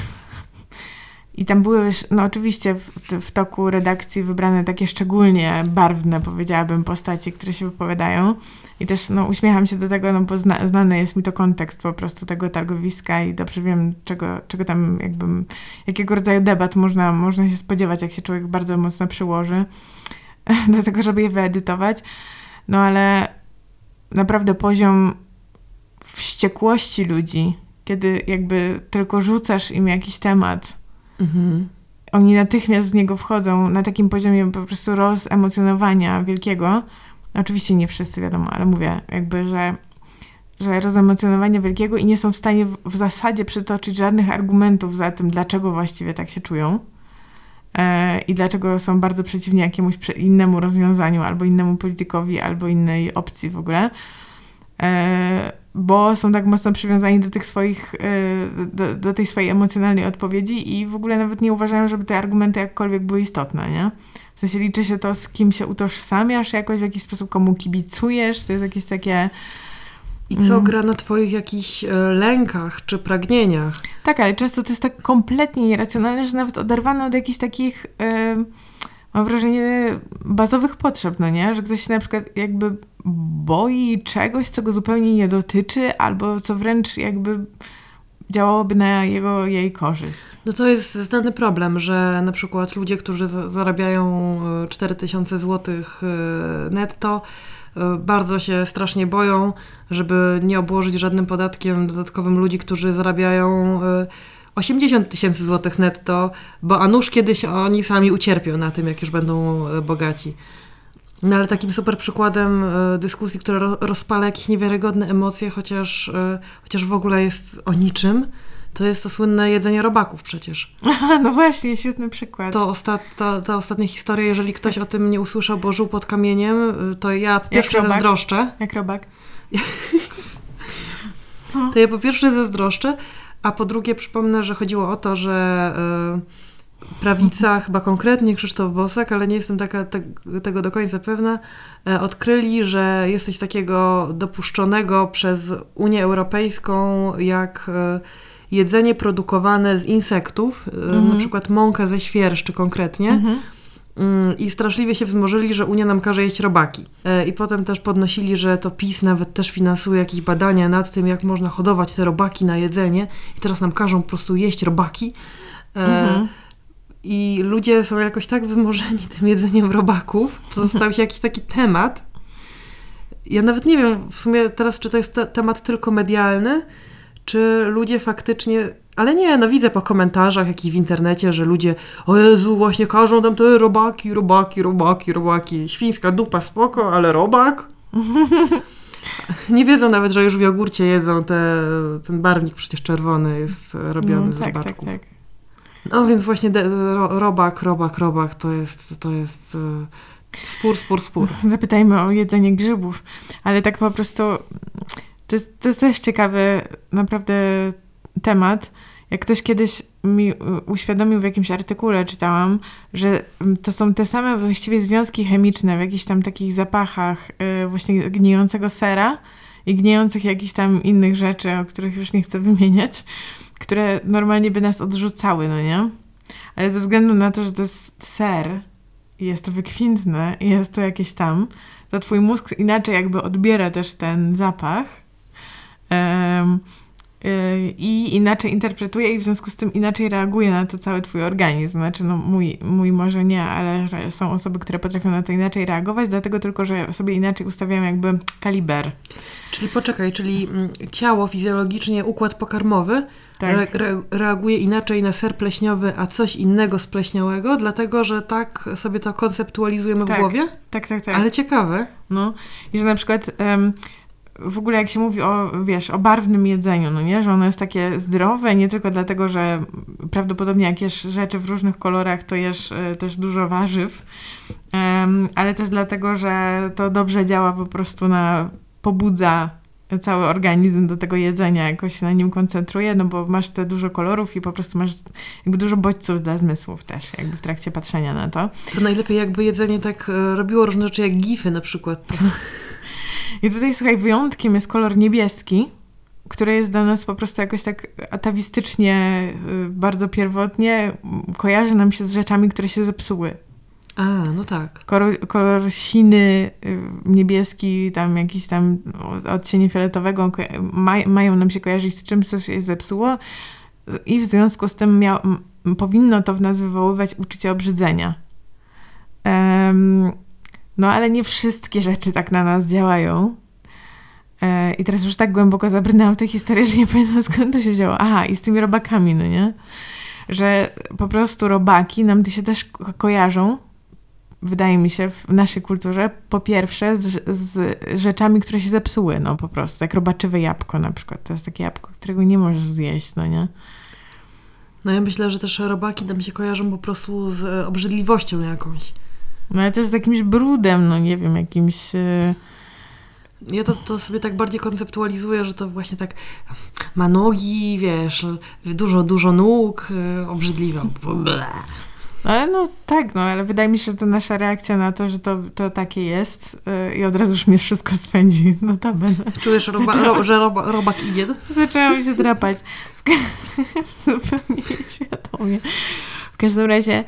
(laughs) I tam były, no oczywiście w, w toku redakcji wybrane takie szczególnie barwne, powiedziałabym, postacie, które się wypowiadają. I też no, uśmiecham się do tego, no bo zna, znany jest mi to kontekst po prostu tego targowiska i dobrze wiem, czego, czego tam jakby, jakiego rodzaju debat można, można się spodziewać, jak się człowiek bardzo mocno przyłoży (laughs) do tego, żeby je wyedytować. No ale naprawdę poziom wściekłości ludzi, kiedy jakby tylko rzucasz im jakiś temat, Mhm. oni natychmiast z niego wchodzą na takim poziomie po prostu rozemocjonowania wielkiego. Oczywiście nie wszyscy wiadomo, ale mówię jakby, że, że rozemocjonowania wielkiego i nie są w stanie w, w zasadzie przytoczyć żadnych argumentów za tym, dlaczego właściwie tak się czują. E, I dlaczego są bardzo przeciwni jakiemuś innemu rozwiązaniu, albo innemu politykowi, albo innej opcji w ogóle. E, bo są tak mocno przywiązani do tych swoich, y, do, do tej swojej emocjonalnej odpowiedzi i w ogóle nawet nie uważają, żeby te argumenty jakkolwiek były istotne, nie? W sensie liczy się to, z kim się utożsamiasz jakoś, w jakiś sposób komu kibicujesz, to jest jakieś takie... I co mm. gra na twoich jakichś e, lękach czy pragnieniach? Tak, ale często to jest tak kompletnie nieracjonalne, że nawet oderwane od jakichś takich... Yy, mam wrażenie, bazowych potrzeb, no nie? Że ktoś się na przykład jakby boi czegoś, co go zupełnie nie dotyczy, albo co wręcz jakby działałoby na jego, jej korzyść. No to jest znany problem, że na przykład ludzie, którzy zarabiają 4000 zł e, netto, e, bardzo się strasznie boją, żeby nie obłożyć żadnym podatkiem dodatkowym ludzi, którzy zarabiają e, 80 tysięcy złotych netto, bo a nuż kiedyś oni sami ucierpią na tym, jak już będą e, bogaci. No ale takim super przykładem e, dyskusji, która rozpala jakieś niewiarygodne emocje, chociaż, e, chociaż w ogóle jest o niczym, to jest to słynne jedzenie robaków przecież. Aha, no właśnie, świetny przykład. To ostat, ta, ta ostatnia historia, jeżeli ktoś o tym nie usłyszał, bo żył pod kamieniem, to ja pierwsze zazdroszczę. Jak robak? to ja po pierwsze zazdroszczę, a po drugie przypomnę, że chodziło o to, że y, prawica, chyba konkretnie Krzysztof Bosak, ale nie jestem taka, te, tego do końca pewna, y, odkryli, że jest coś takiego dopuszczonego przez Unię Europejską jak y, jedzenie produkowane z insektów, mhm. na przykład mąkę ze świerszczy konkretnie. Mhm Mm, i straszliwie się wzmożyli, że Unia nam każe jeść robaki. E, I potem też podnosili, że to PiS nawet też finansuje jakieś badania nad tym, jak można hodować te robaki na jedzenie i teraz nam każą po prostu jeść robaki. E, mhm. I ludzie są jakoś tak wzmożeni tym jedzeniem robaków, to (laughs) stał się jakiś taki temat. Ja nawet nie wiem w sumie teraz, czy to jest te temat tylko medialny, czy ludzie faktycznie ale nie, no widzę po komentarzach, jak i w internecie, że ludzie, o Jezu, właśnie każą tam te robaki, robaki, robaki, robaki. Świńska dupa spoko, ale robak? (laughs) nie wiedzą nawet, że już w jogurcie jedzą te, ten barwnik przecież czerwony jest robiony z tak, robaczków. Tak, tak. No więc właśnie de, ro, robak, robak, robak to jest, to jest e, spór, spór, spór. (laughs) Zapytajmy o jedzenie grzybów, ale tak po prostu to jest, to jest też ciekawy naprawdę temat, jak ktoś kiedyś mi uświadomił w jakimś artykule, czytałam, że to są te same właściwie związki chemiczne w jakichś tam takich zapachach yy, właśnie gnijącego sera i gnijących jakichś tam innych rzeczy, o których już nie chcę wymieniać, które normalnie by nas odrzucały, no nie? Ale ze względu na to, że to jest ser i jest to wykwintne i jest to jakieś tam, to twój mózg inaczej jakby odbiera też ten zapach. Um, i inaczej interpretuje i w związku z tym inaczej reaguje na to cały twój organizm. Znaczy, no mój, mój może nie, ale są osoby, które potrafią na to inaczej reagować, dlatego tylko, że sobie inaczej ustawiam jakby kaliber. Czyli poczekaj, czyli mm, ciało fizjologicznie, układ pokarmowy tak. re, re, reaguje inaczej na ser pleśniowy, a coś innego z pleśniałego, dlatego, że tak sobie to konceptualizujemy tak. w głowie? Tak, tak, tak. Ale ciekawe. No, i że na przykład... Um, w ogóle jak się mówi o, wiesz, o barwnym jedzeniu, no nie, że ono jest takie zdrowe, nie tylko dlatego, że prawdopodobnie jak jesz rzeczy w różnych kolorach, to jesz e, też dużo warzyw, ale też dlatego, że to dobrze działa po prostu na, pobudza cały organizm do tego jedzenia, jakoś się na nim koncentruje, no bo masz te dużo kolorów i po prostu masz jakby dużo bodźców dla zmysłów też, jakby w trakcie patrzenia na to. To najlepiej jakby jedzenie tak e, robiło różne rzeczy jak gify na przykład. (laughs) I tutaj, słuchaj, wyjątkiem jest kolor niebieski, który jest dla nas po prostu jakoś tak atawistycznie, y, bardzo pierwotnie, kojarzy nam się z rzeczami, które się zepsuły. A, no tak. Kolor, kolor siny, y, niebieski, tam jakiś tam odcień fioletowego maj, mają nam się kojarzyć z czymś, co się zepsuło i w związku z tym miał, powinno to w nas wywoływać uczucie obrzydzenia. Um, no ale nie wszystkie rzeczy tak na nas działają. E, I teraz już tak głęboko zabrnęłam tę historię, że nie pamiętam skąd to się wzięło. Aha, i z tymi robakami, no nie? Że po prostu robaki nam się też ko kojarzą, wydaje mi się, w naszej kulturze, po pierwsze z, z, rzeczami, które się zepsuły, no po prostu. Jak robaczywe jabłko na przykład. To jest takie jabłko, którego nie możesz zjeść, no nie? No ja myślę, że też robaki nam się kojarzą po prostu z obrzydliwością jakąś. No ale też z jakimś brudem, no nie wiem, jakimś... Yy Ja to, to sobie tak bardziej konceptualizuję, że to właśnie tak ma nogi, wiesz, dużo, dużo nóg, y, obrzydliwe. No, ale no tak, no ale wydaje mi się, że to nasza reakcja na to, że to, to takie jest yy, i od razu już mnie wszystko spędzi. No to będę. Czujesz, roba, ro, że roba, robak idzie? Zaczęłam się drapać. (laughs) Zupełnie nieświadomie. W każdym razie,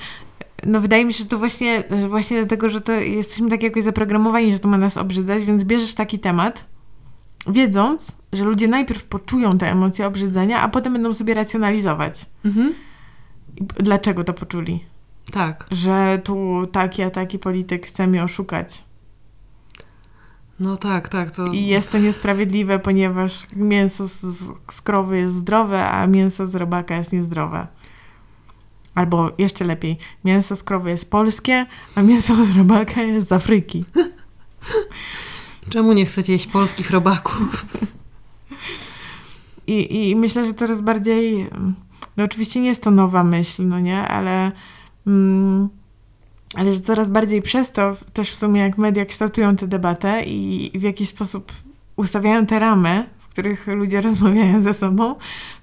no wydaje mi się, że to właśnie, właśnie dlatego, że to jesteśmy tak jakoś zaprogramowani, że to ma nas obrzydzać, więc bierzesz taki temat, wiedząc, że ludzie najpierw poczują te emocje obrzydzenia, a potem będą sobie racjonalizować. Mhm. Dlaczego to poczuli? Tak. Że tu taki, a taki polityk chce mnie oszukać. No tak, tak. To... I jest to niesprawiedliwe, ponieważ mięso z, z krowy jest zdrowe, a mięso z robaka jest niezdrowe. Albo jeszcze lepiej, mięso z krowy jest polskie, a mięso z robaka jest z Afryki. Czemu nie chcecie jeść polskich robaków? I, I myślę, że coraz bardziej, no oczywiście nie jest to nowa myśl, no nie, ale, mm, ale że coraz bardziej przez to też w sumie jak media kształtują tę debatę i w jakiś sposób ustawiają te ramy, których ludzie (laughs) rozmawiają ze sobą,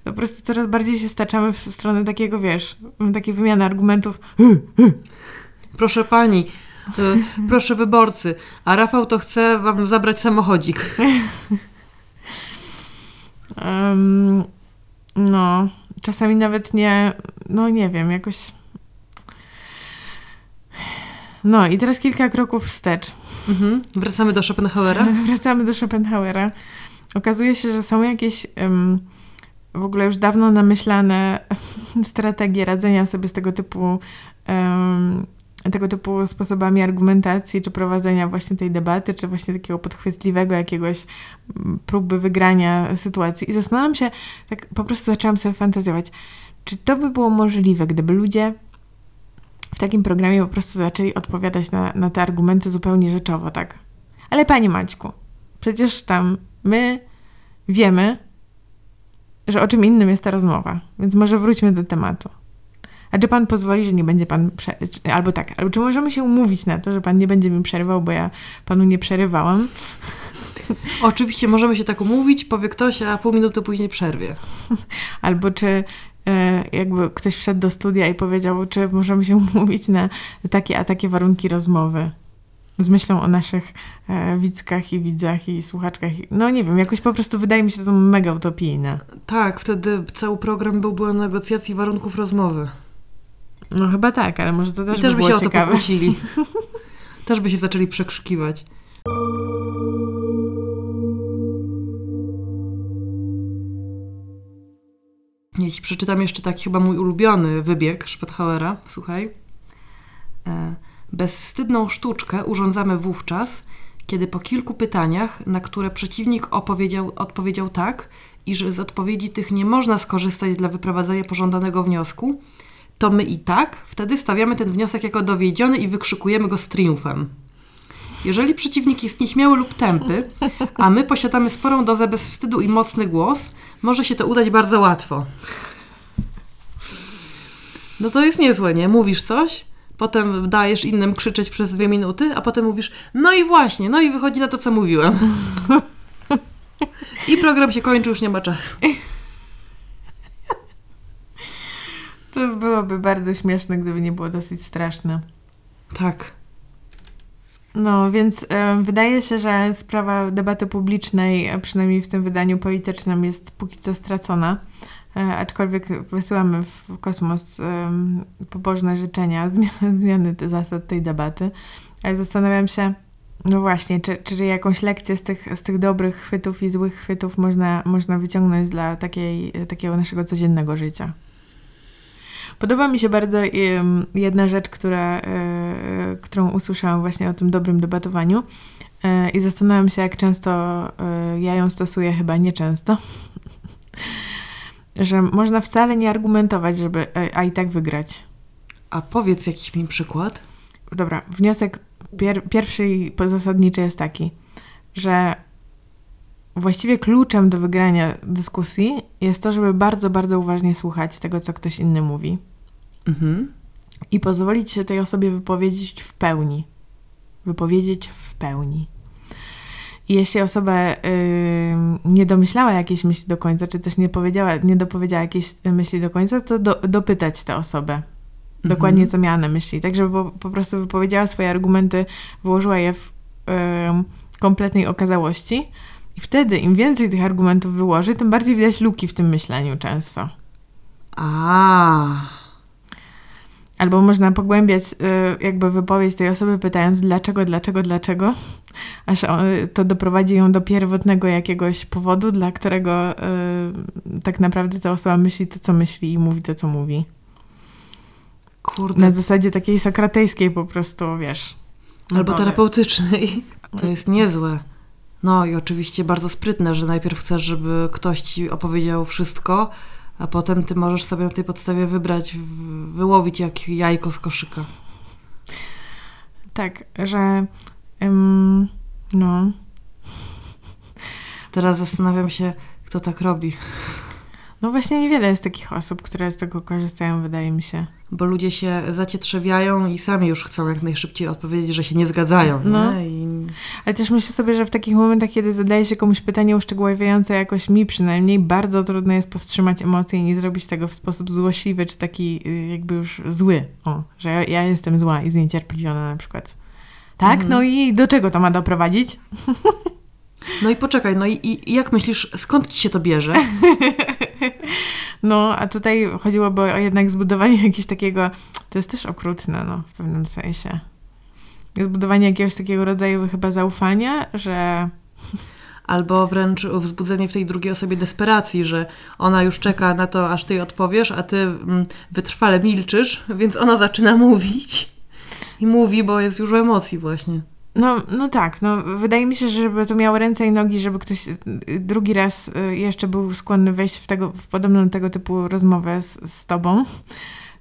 to po prostu coraz bardziej się staczamy w stronę takiego, wiesz, takiej wymiany argumentów. (laughs) Proszę pani, y, proszę wyborcy, a Rafał to chce wam zabrać samochodzik. (laughs) um, no, czasami nawet nie, no nie wiem, jakoś... No i teraz kilka kroków wstecz. Mhm. Wracamy do Schopenhauera? Wracamy do Schopenhauera. Okazuje się, że są jakieś um, w ogóle już dawno namyślane (laughs) strategie radzenia sobie z tego typu um, tego typu sposobami argumentacji, czy prowadzenia właśnie tej debaty, czy właśnie takiego podchwytliwego jakiegoś próby wygrania sytuacji. I zastanawiam się, tak po prostu zaczęłam sobie fantazjować, czy to by było możliwe, gdyby ludzie w takim programie po prostu zaczęli odpowiadać na, na te argumenty zupełnie rzeczowo, tak? Ale panie Maćku, przecież tam my wiemy, że o czym innym jest ta rozmowa, więc może wróćmy do tematu. A czy pan pozwoli, że nie będzie pan. Prze- albo tak, albo czy możemy się umówić na to, że pan nie będzie mi przerywał, bo ja panu nie przerywałam? (laughs) Oczywiście możemy się tak umówić, powie ktoś, a pół minuty później przerwie. (laughs) albo czy e, jakby ktoś wszedł do studia i powiedział, czy możemy się umówić na takie a takie warunki rozmowy z myślą o naszych e, widzkach i widzach i słuchaczkach. No nie wiem, jakoś po prostu wydaje mi się to mega utopijne. Tak, wtedy cały program byłby o negocjacji warunków rozmowy. No chyba tak, ale może to też I też by, się ciekawe. o to pokłócili. (laughs) (laughs) też by się zaczęli przekrzykiwać. Jeśli przeczytam jeszcze taki chyba mój ulubiony wybieg Schopenhauera, słuchaj. E, bezwstydną sztuczkę urządzamy wówczas, kiedy po kilku pytaniach, na które przeciwnik odpowiedział tak i że z odpowiedzi tych nie można skorzystać dla wyprowadzenia pożądanego wniosku, to my i tak wtedy stawiamy ten wniosek jako dowiedziony i wykrzykujemy go z triumfem. Jeżeli przeciwnik jest nieśmiały lub tępy, a my posiadamy sporą dozę bezwstydu i mocny głos, może się to udać bardzo łatwo. No to jest niezłe, nie? Mówisz coś, potem dajesz innym krzyczeć przez dwie minuty, a potem mówisz, no i właśnie, no i wychodzi na to, co mówiłem. I program się kończy, już nie ma czasu. To byłoby bardzo śmieszne, gdyby nie było dosyć straszne. Tak. No, więc y, wydaje się, że sprawa debaty publicznej, przynajmniej w tym wydaniu politycznym, jest póki co stracona. Y, aczkolwiek wysyłamy w kosmos pobożne życzenia (laughs) zmiany, zmiany zasad tej debaty. Ale zastanawiam się, no właśnie, czy, czy jakąś lekcję z tych, z tych dobrych chwytów i złych chwytów można, można wyciągnąć dla takiej, takiego naszego codziennego życia. Podoba mi się bardzo jedna rzecz, która, e, którą usłyszałam właśnie o tym dobrym debatowaniu e, i zastanawiam się, jak często e, ja ją stosuję, chyba nieczęsto, (laughs) że można wcale nie argumentować, żeby, a i tak wygrać. A powiedz jakiś mi przykład. Dobra, wniosek pier pierwszy i zasadniczy jest taki, że właściwie kluczem do wygrania dyskusji jest to, żeby bardzo, bardzo uważnie słuchać tego, co ktoś inny mówi. Mhm. I pozwolić się tej osobie wypowiedzieć w pełni. Wypowiedzieć w pełni. Jeśli osoba y, nie domyślała jakiejś myśli do końca, czy też nie powiedziała, nie dopowiedziała jakiejś myśli do końca, to do, dopytać tę osobę. Dokładnie, co miała na myśli. Tak, żeby po, po prostu wypowiedziała swoje argumenty, wyłożyła je w y, kompletnej okazałości. I wtedy, im więcej tych argumentów wyłoży, tym bardziej widać luki w tym myśleniu często. A. Albo można pogłębiać y, jakby wypowiedź tej osoby, pytając dlaczego, dlaczego, dlaczego, aż to doprowadzi ją do pierwotnego jakiegoś powodu, dla którego y, tak naprawdę ta osoba myśli to, co myśli i mówi to, co mówi. Kurde. Na zasadzie takiej sokratejskiej po prostu, wiesz. Albo terapeutycznej. (laughs) To jest niezłe. No i oczywiście bardzo sprytne, że najpierw chcesz, żeby ktoś ci opowiedział wszystko, a potem ty możesz sobie na tej podstawie wybrać, wyłowić jak jajko z koszyka. Tak, że um, no. Teraz zastanawiam się, kto tak robi. No właśnie niewiele jest takich osób, które z tego korzystają, wydaje mi się. Bo ludzie się zacietrzewiają i sami już chcą jak najszybciej odpowiedzieć, że się nie zgadzają. No. Nie? I... Ale też myślę sobie, że w takich momentach, kiedy zadaje się komuś pytanie uszczegóławiające jakoś mi przynajmniej, bardzo trudno jest powstrzymać emocje i nie zrobić tego w sposób złośliwy, czy taki y, jakby już zły. O, że ja, ja jestem zła i zniecierpliwiona na przykład. Tak? Mhm. No i do czego to ma doprowadzić? No i poczekaj, no i, i jak myślisz, skąd ci się to bierze? (laughs) No, a tutaj chodziłoby o jednak zbudowanie (laughs) jakiegoś takiego, to jest też okrutne, no, w pewnym sensie. Zbudowanie jakiegoś takiego rodzaju chyba zaufania, że... Albo wręcz wzbudzenie w tej drugiej osobie desperacji, że ona już czeka na to, aż ty jej odpowiesz, a ty mm, wytrwale milczysz, więc ona zaczyna mówić. I mówi, bo jest już w emocji właśnie. No, no tak, no wydaje mi się, że żeby to miało ręce i nogi, żeby ktoś y, drugi raz y, jeszcze był skłonny wejść w, tego, w podobną tego typu rozmowę z, z tobą,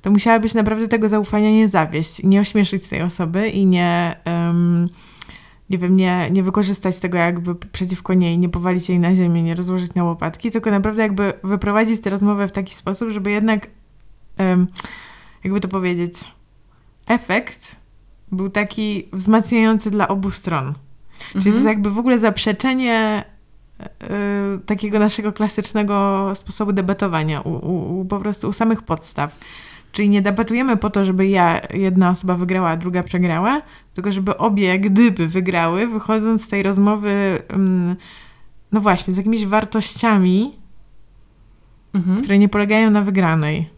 to musiałabyś naprawdę tego zaufania nie zawieść, nie ośmieszyć tej osoby i nie, um, nie wiem, nie, nie wykorzystać tego jakby przeciwko niej, nie powalić jej na ziemię, nie rozłożyć na łopatki, tylko naprawdę jakby wyprowadzić tę rozmowę w taki sposób, żeby jednak, um, jakby to powiedzieć, efekt był taki wzmacniający dla obu stron. Mhm. Czyli to jest mhm. jakby w ogóle zaprzeczenie y, takiego naszego klasycznego sposobu debatowania, u, u, u, po prostu u samych podstaw. Czyli nie debatujemy po to, żeby ja, jedna osoba wygrała, a druga przegrała, tylko żeby obie, gdyby wygrały, wychodząc z tej rozmowy, no właśnie, z jakimiś wartościami, mhm. które nie polegają na wygranej.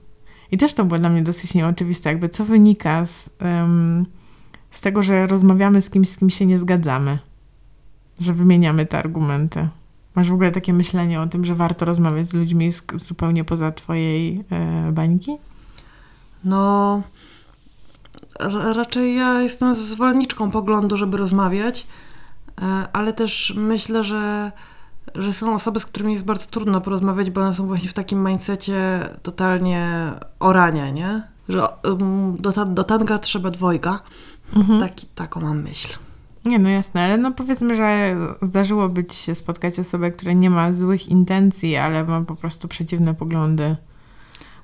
I też to było dla mnie dosyć nieoczywiste, jakby co wynika z, um, z tego, że rozmawiamy z kimś, z kim się nie zgadzamy, że wymieniamy te argumenty. Masz w ogóle takie myślenie o tym, że warto rozmawiać z ludźmi z, zupełnie poza twojej e, bańki? No, raczej ja jestem zwolenniczką poglądu, żeby rozmawiać, e, ale też myślę, że, że są osoby, z którymi jest bardzo trudno porozmawiać, bo one są właśnie w takim mindsetie totalnie orania, nie? Że um, do, do tanga trzeba dwojga. Mhm. Taki, taką mam myśl. Nie, no jasne, ale no powiedzmy, że zdarzyłoby ci się spotkać osobę, która nie ma złych intencji, ale ma po prostu przeciwne poglądy.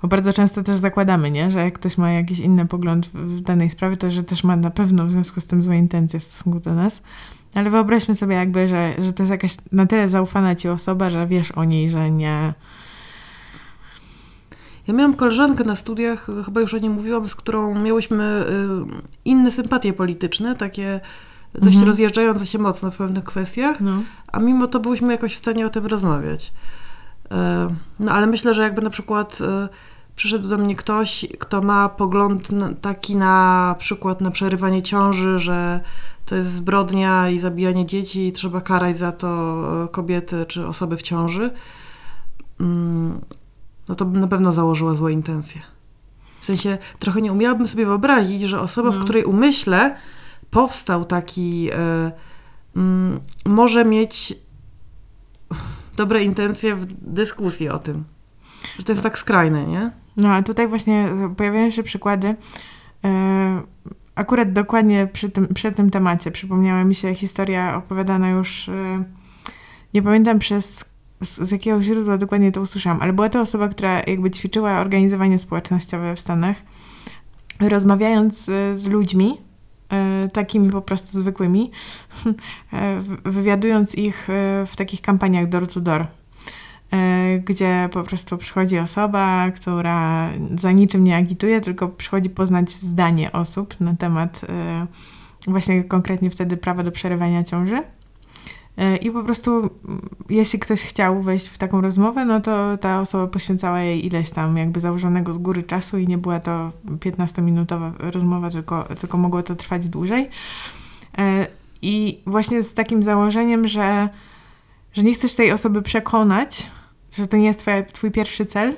Bo bardzo często też zakładamy, nie? że jak ktoś ma jakiś inny pogląd w danej sprawie, to że też ma na pewno w związku z tym złe intencje w stosunku do nas. Ale wyobraźmy sobie jakby, że, że to jest jakaś na tyle zaufana ci osoba, że wiesz o niej, że nie, ja miałam koleżankę na studiach, chyba już o niej mówiłam, z którą miałyśmy y, inne sympatie polityczne, takie dość mhm. rozjeżdżające się mocno w pewnych kwestiach, no. a mimo to byłyśmy jakoś w stanie o tym rozmawiać. E, no ale myślę, że jakby na przykład e, przyszedł do mnie ktoś, kto ma pogląd taki na przykład na przerywanie ciąży, że to jest zbrodnia i zabijanie dzieci i trzeba karać za to e, kobiety czy osoby w ciąży. Mm, no to bym na pewno założyła złe intencje. W sensie trochę nie umiałabym sobie wyobrazić, że osoba, no. w której umyśle powstał taki, e, mm, może mieć dobre intencje w dyskusji o tym. Że to jest tak skrajne, nie? No, a tutaj właśnie pojawiają się przykłady. E, akurat dokładnie przy tym, przy tym temacie przypomniała mi się historia opowiadana już, e, nie pamiętam przez z, jakiego źródła dokładnie to usłyszałam, ale była to osoba, która jakby ćwiczyła organizowanie społecznościowe w Stanach, rozmawiając z, z ludźmi, e, takimi po prostu zwykłymi, (laughs) e, wywiadując ich e, w takich kampaniach door to door gdzie po prostu przychodzi osoba, która za niczym nie agituje, tylko przychodzi poznać zdanie osób na temat właśnie konkretnie wtedy prawa do przerywania ciąży. E, I po prostu, jeśli ktoś chciał wejść w taką rozmowę, no to ta osoba poświęcała jej ileś tam jakby założonego z góry czasu i nie była to 15-minutowa rozmowa, tylko, tylko mogło to trwać dłużej. E, I właśnie z takim założeniem, że, że nie chcesz tej osoby przekonać, że to nie jest twoja, twój pierwszy cel.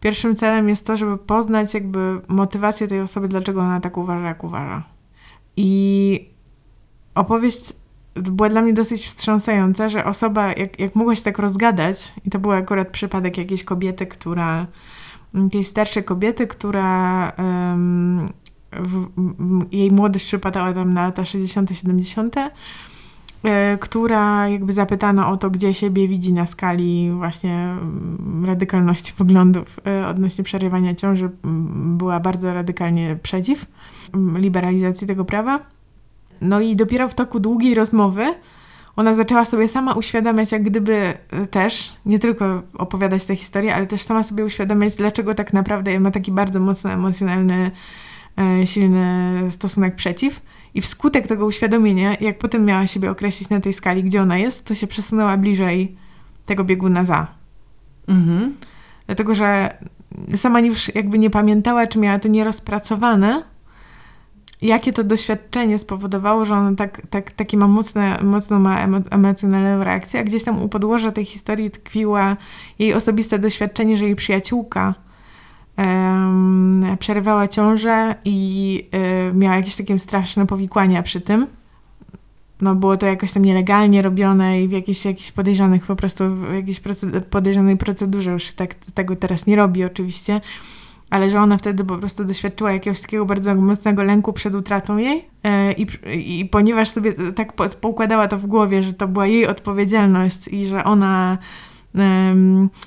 Pierwszym celem jest to, żeby poznać jakby motywację tej osoby, dlaczego ona tak uważa, jak uważa. I opowieść była dla mnie dosyć wstrząsająca, że osoba, jak, jak mogła się tak rozgadać, i to był akurat przypadek jakiejś kobiety, która, jakiejś starszej kobiety, która um, w, jej młodość przypadała tam na lata 60., 70., e, która jakby zapytana o to, gdzie siebie widzi na skali właśnie radykalności poglądów e, odnośnie przerywania ciąży, była bardzo radykalnie przeciw liberalizacji tego prawa. No i dopiero w toku długiej rozmowy ona zaczęła sobie sama uświadamiać, jak gdyby e, też, nie tylko opowiadać tę historię, ale też sama sobie uświadamiać, dlaczego tak naprawdę ma taki bardzo mocno emocjonalny, e, silny stosunek przeciw. I wskutek tego uświadomienia, jak potem miała siebie określić na tej skali, gdzie ona jest, to się przesunęła bliżej tego bieguna za. Mhm. Dlatego, że sama już jakby nie pamiętała, czy miała to nierozpracowane, jakie to doświadczenie spowodowało, że ona tak, tak, taki ma mocne, mocno ma emocjonalną reakcję, a gdzieś tam u podłoża tej historii tkwiła jej osobiste doświadczenie, że jej przyjaciółka um, przerywała ciążę i um, miała jakieś takie straszne powikłania przy tym. No było to jakoś tam nielegalnie robione i w jakichś podejrzanych po prostu, w jakiejś podejrzanej procedurze już tak, tego teraz nie robi oczywiście ale że ona wtedy po prostu doświadczyła jakiegoś takiego bardzo mocnego lęku przed utratą jej e, i, i ponieważ sobie tak poukładała to w głowie, że to była jej odpowiedzialność i że ona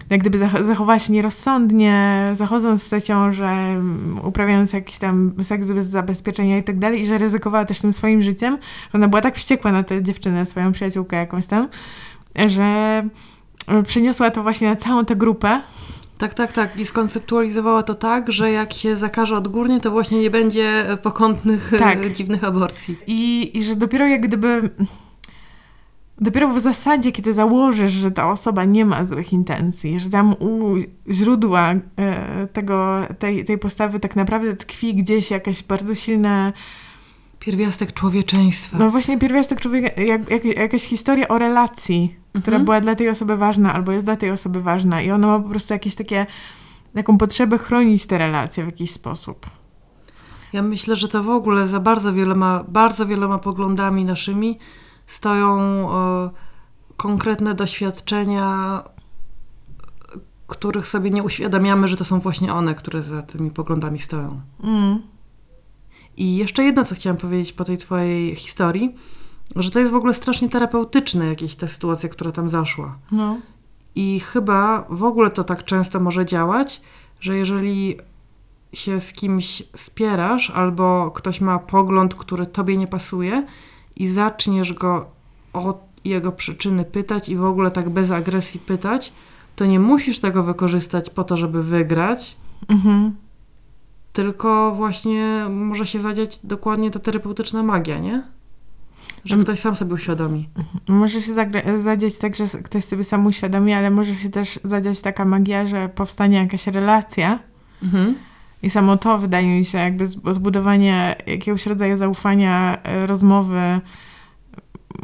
jak gdyby zachowała się nierozsądnie, zachodząc w tę ciążę, uprawiając jakiś tam seks bez zabezpieczenia i tak dalej i że ryzykowała też tym swoim życiem, że ona była tak wściekła na tę dziewczynę, swoją przyjaciółkę jakąś tam, że przyniosła to właśnie na całą tę grupę tak, tak, tak. I skonceptualizowała to tak, że jak się zakaże odgórnie, to właśnie nie będzie pokątnych, tak. dziwnych aborcji. I, I że dopiero jak gdyby. Dopiero w zasadzie, kiedy założysz, że ta osoba nie ma złych intencji, że tam u źródła e, tego, tej, tej postawy tak naprawdę tkwi gdzieś jakaś bardzo silna Pierwiastek człowieczeństwa. No właśnie pierwiastek człowieka, jak, jak, jakaś historia o relacji, mhm. która była dla tej osoby ważna albo jest dla tej osoby ważna i ona ma po prostu jakieś takie, taką potrzebę chronić te relacje w jakiś sposób. Ja myślę, że to w ogóle za bardzo wieloma, bardzo wieloma poglądami naszymi stoją e, konkretne doświadczenia, których sobie nie uświadamiamy, że to są właśnie one, które za tymi poglądami stoją. Mm. I jeszcze jedno, co chciałam powiedzieć po tej twojej historii, że to jest w ogóle strasznie terapeutyczne jakieś ta sytuacja, która tam zaszła. No. I chyba w ogóle to tak często może działać, że jeżeli się z kimś spierasz, albo ktoś ma pogląd, który tobie nie pasuje, i zaczniesz go o jego przyczyny pytać i w ogóle tak bez agresji pytać, to nie musisz tego wykorzystać po to, żeby wygrać, mhm tylko właśnie może się zadziać dokładnie ta terapeutyczna magia, nie? Że mm. ktoś sam sobie uświadomi. Może się zadziać tak, że ktoś sobie sam uświadomi, ale może się też zadziać taka magia, że powstanie jakaś relacja. Mhm. I samo to wydaje mi się jakby zbudowanie jakiegoś rodzaju zaufania, e, rozmowy,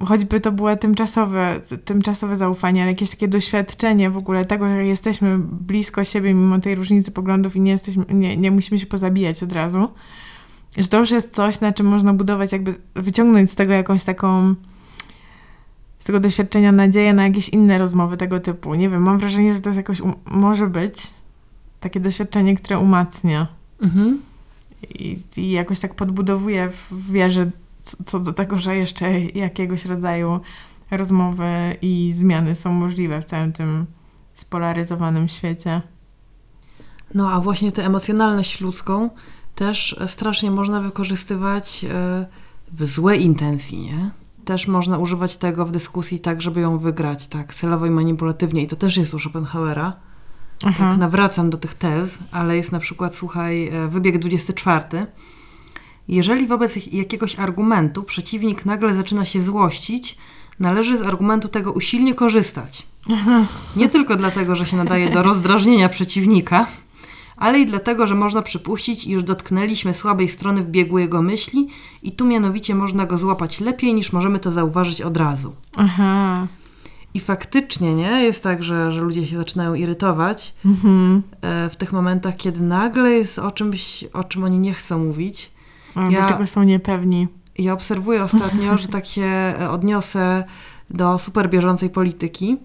choćby to było tymczasowe, tymczasowe zaufanie, ale jakieś takie doświadczenie w ogóle tego, że jesteśmy blisko siebie mimo tej różnicy poglądów i nie, jesteśmy, nie, nie musimy się pozabijać od razu. Że to już jest coś, na czym można budować, jakby wyciągnąć z tego jakąś taką z tego doświadczenia nadzieję na jakieś inne rozmowy tego typu. Nie wiem, mam wrażenie, że to jest jakoś, może być takie doświadczenie, które umacnia. Mhm. I, I jakoś tak podbudowuje w wierze co do tego, że jeszcze jakiegoś rodzaju rozmowy i zmiany są możliwe w całym tym spolaryzowanym świecie. No a właśnie tę emocjonalność ludzką też strasznie można wykorzystywać e, w złej intencji, nie? Też można używać tego w dyskusji tak, żeby ją wygrać, tak, celowo i manipulatywnie. I to też jest u Schopenhauera. Aha. Tak nawracam do tych tez, ale jest na przykład, słuchaj, e, wybieg 24. Jeżeli wobec jakiegoś argumentu przeciwnik nagle zaczyna się złościć, należy z argumentu tego usilnie korzystać. (laughs) Nie tylko dlatego, że się nadaje do rozdrażnienia przeciwnika, ale i dlatego, że można przypuścić, iż dotknęliśmy słabej strony w biegu jego myśli i tu mianowicie można go złapać lepiej, niż możemy to zauważyć od razu. Aha. I faktycznie, nie? Jest tak, że, że ludzie się zaczynają irytować Mhm. e, w tych momentach, kiedy nagle jest o czymś, o czym oni nie chcą mówić. O, Ja- są niepewni. Ja obserwuję ostatnio, że tak się e, odniosę do super bieżącej polityki.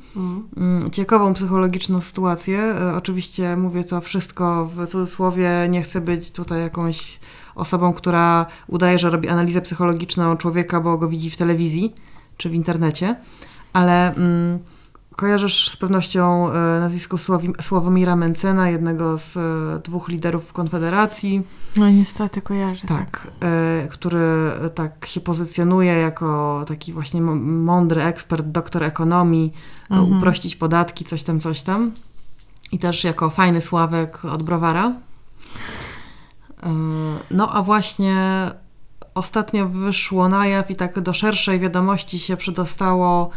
Mm, Ciekawą psychologiczną sytuację. E, Oczywiście mówię to wszystko w cudzysłowie. Nie chcę być tutaj jakąś osobą, która udaje, że robi analizę psychologiczną człowieka, bo go widzi w telewizji czy w internecie. Ale mm, kojarzysz z pewnością e, nazwisko Sławomira Mencena, jednego z e, dwóch liderów Konfederacji. No niestety kojarzę. Tak, e, który tak się pozycjonuje jako taki właśnie mądry ekspert, doktor ekonomii, Mhm. uprościć podatki, coś tam, coś tam. I też jako fajny Sławek od Browara. No a właśnie ostatnio wyszło na jaw i tak do szerszej wiadomości się przedostało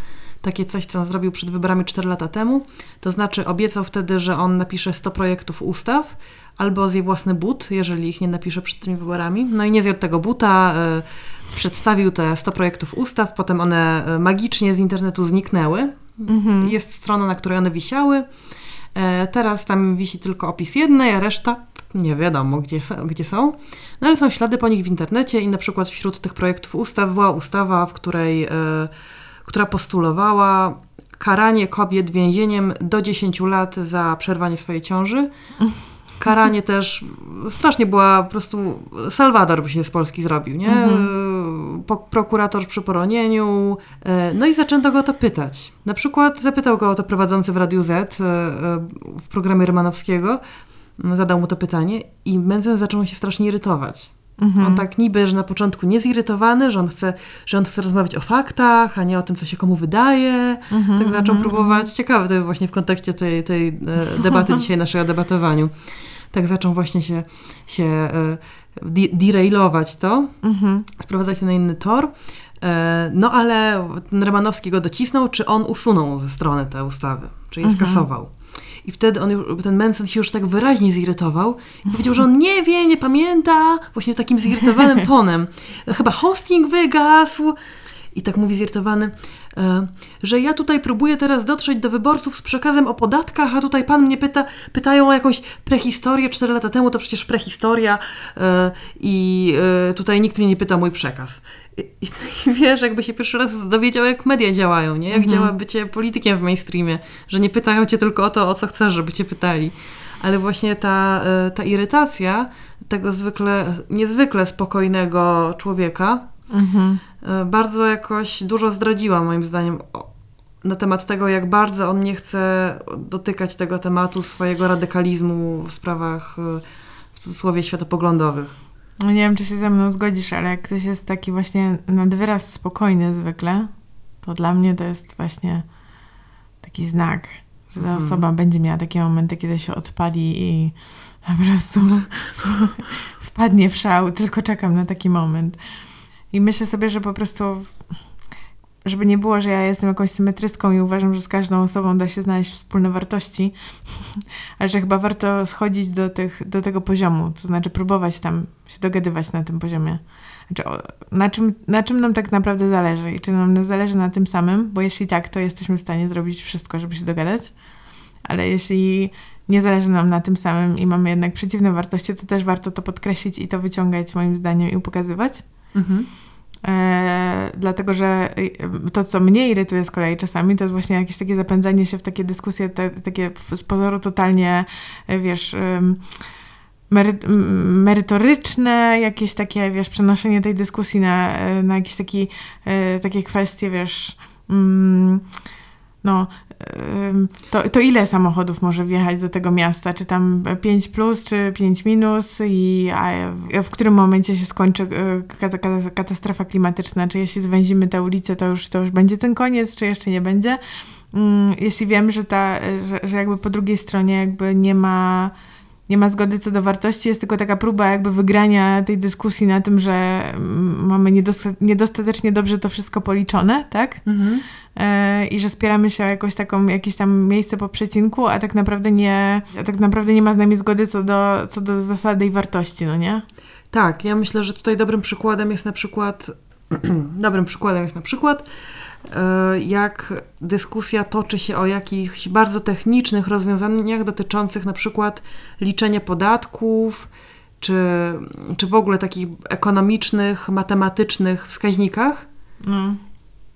takie coś, co on zrobił przed wyborami 4 lata temu. To znaczy obiecał wtedy, że on napisze 100 projektów ustaw albo zje własny but, jeżeli ich nie napisze przed tymi wyborami. No i nie zjadł tego buta, e, przedstawił te 100 projektów ustaw, potem one e, magicznie z internetu zniknęły. Mhm. Jest strona, na której one wisiały. E, Teraz tam wisi tylko opis jednej, a reszta nie wiadomo, gdzie, są- gdzie są. No ale są ślady po nich w internecie i na przykład wśród tych projektów ustaw była ustawa, w której, która postulowała karanie kobiet więzieniem do 10 lat za przerwanie swojej ciąży. Karanie (laughs) też strasznie była po prostu Salwador by się z Polski zrobił, nie? Mhm. Po, prokurator przy poronieniu. E, No i zaczęto go o to pytać. Na przykład zapytał go o to prowadzący w Radiu Z e, e, w programie Rymanowskiego. Zadał mu to pytanie i Menzen zaczął się strasznie irytować. Mhm. On tak niby, że na początku niezirytowany, że on, chce, że on chce rozmawiać o faktach, a nie o tym, co się komu wydaje. Mhm, Tak zaczął mhm, próbować. Ciekawe to jest właśnie w kontekście tej, tej e, debaty (laughs) dzisiaj, naszego debatowaniu. Tak zaczął właśnie się, się e, de- derailować to, Mhm. sprowadzać to na inny tor. E, No ale ten Romanowski go docisnął, czy on usunął ze strony te ustawy, czy je Mhm. skasował. I wtedy on już, ten Manson się już tak wyraźnie zirytował i powiedział, że on nie wie, nie pamięta, właśnie takim zirytowanym (laughs) tonem. Chyba hosting wygasł. I tak mówi zirytowany, e, że ja tutaj próbuję teraz dotrzeć do wyborców z przekazem o podatkach, a tutaj pan mnie pyta, pytają o jakąś prehistorię 4 lata temu, to przecież prehistoria e, i e, tutaj nikt mnie nie pyta o mój przekaz. I, i tak, (laughs) wiesz, jakby się pierwszy raz dowiedział, jak media działają, nie? Jak Mhm. działa bycie politykiem w mainstreamie, że nie pytają cię tylko o to, o co chcesz, żeby cię pytali. Ale właśnie ta, e, ta irytacja tego zwykle, niezwykle spokojnego człowieka, Mhm. E, bardzo jakoś dużo zdradziła moim zdaniem na temat tego, jak bardzo on nie chce dotykać tego tematu swojego radykalizmu w sprawach e, w cudzysłowie światopoglądowych. No nie wiem, czy się ze mną zgodzisz, ale jak ktoś jest taki właśnie nad wyraz spokojny zwykle, to dla mnie to jest właśnie taki znak, że ta Mhm. osoba będzie miała takie momenty, kiedy się odpali i po prostu (laughs) wpadnie w szał. Tylko czekam na taki moment. I myślę sobie, że po prostu, żeby nie było, że ja jestem jakąś symetrystką i uważam, że z każdą osobą da się znaleźć wspólne wartości, (laughs) ale że chyba warto schodzić do, tych, do tego poziomu, to znaczy próbować tam się dogadywać na tym poziomie. Znaczy, o, na, czym, na czym nam tak naprawdę zależy i czy nam zależy na tym samym, bo jeśli tak, to jesteśmy w stanie zrobić wszystko, żeby się dogadać, ale jeśli nie zależy nam na tym samym i mamy jednak przeciwne wartości, to też warto to podkreślić i to wyciągać moim zdaniem i pokazywać. Mhm. E, dlatego, że y, to, co mnie irytuje z kolei czasami, to jest właśnie jakieś takie zapędzanie się w takie dyskusje, te, takie z pozoru totalnie, e, wiesz, merytoryczne, jakieś takie, wiesz, przenoszenie tej dyskusji na, e, na jakieś taki, takie kwestie, wiesz, mm, no, to, to ile samochodów może wjechać do tego miasta? Czy tam 5 plus, czy 5 minus? I w którym momencie się skończy y, kata- kata- katastrofa klimatyczna? Czy jeśli zwęzimy tę ulicę, to już, to już będzie ten koniec, czy jeszcze nie będzie? Jeśli wiem, że, ta, że, że jakby po drugiej stronie jakby nie ma nie ma zgody co do wartości, jest tylko taka próba jakby wygrania tej dyskusji na tym, że mamy niedosta- niedostatecznie dobrze to wszystko policzone, tak? Mhm. E, I że spieramy się o jakąś taką, jakieś tam miejsce po przecinku, a tak naprawdę nie, a tak naprawdę nie ma z nami zgody co do, co do zasady i wartości, no nie? Tak, ja myślę, że tutaj dobrym przykładem jest na przykład, (clears throat) dobrym przykładem jest na przykład, jak dyskusja toczy się o jakichś bardzo technicznych rozwiązaniach dotyczących na przykład liczenia podatków, czy, czy w ogóle takich ekonomicznych, matematycznych wskaźnikach. No.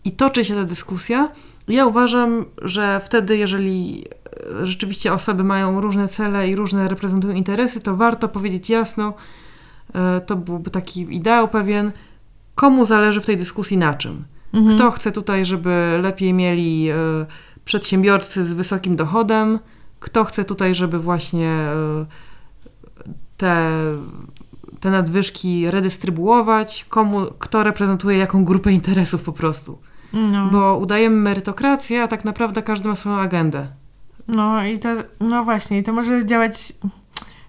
I toczy się ta dyskusja. Ja uważam, że wtedy, jeżeli e, rzeczywiście osoby mają różne cele i różne reprezentują interesy, to warto powiedzieć jasno, e, to byłby taki ideał pewien, komu zależy w tej dyskusji na czym. Mhm. Kto chce tutaj, żeby lepiej mieli e, przedsiębiorcy z wysokim dochodem, kto chce tutaj, żeby właśnie e, te, te nadwyżki redystrybuować, komu, kto reprezentuje jaką grupę interesów po prostu. No. Bo udajemy merytokrację, a tak naprawdę każdy ma swoją agendę. no i to, no właśnie, i to może działać,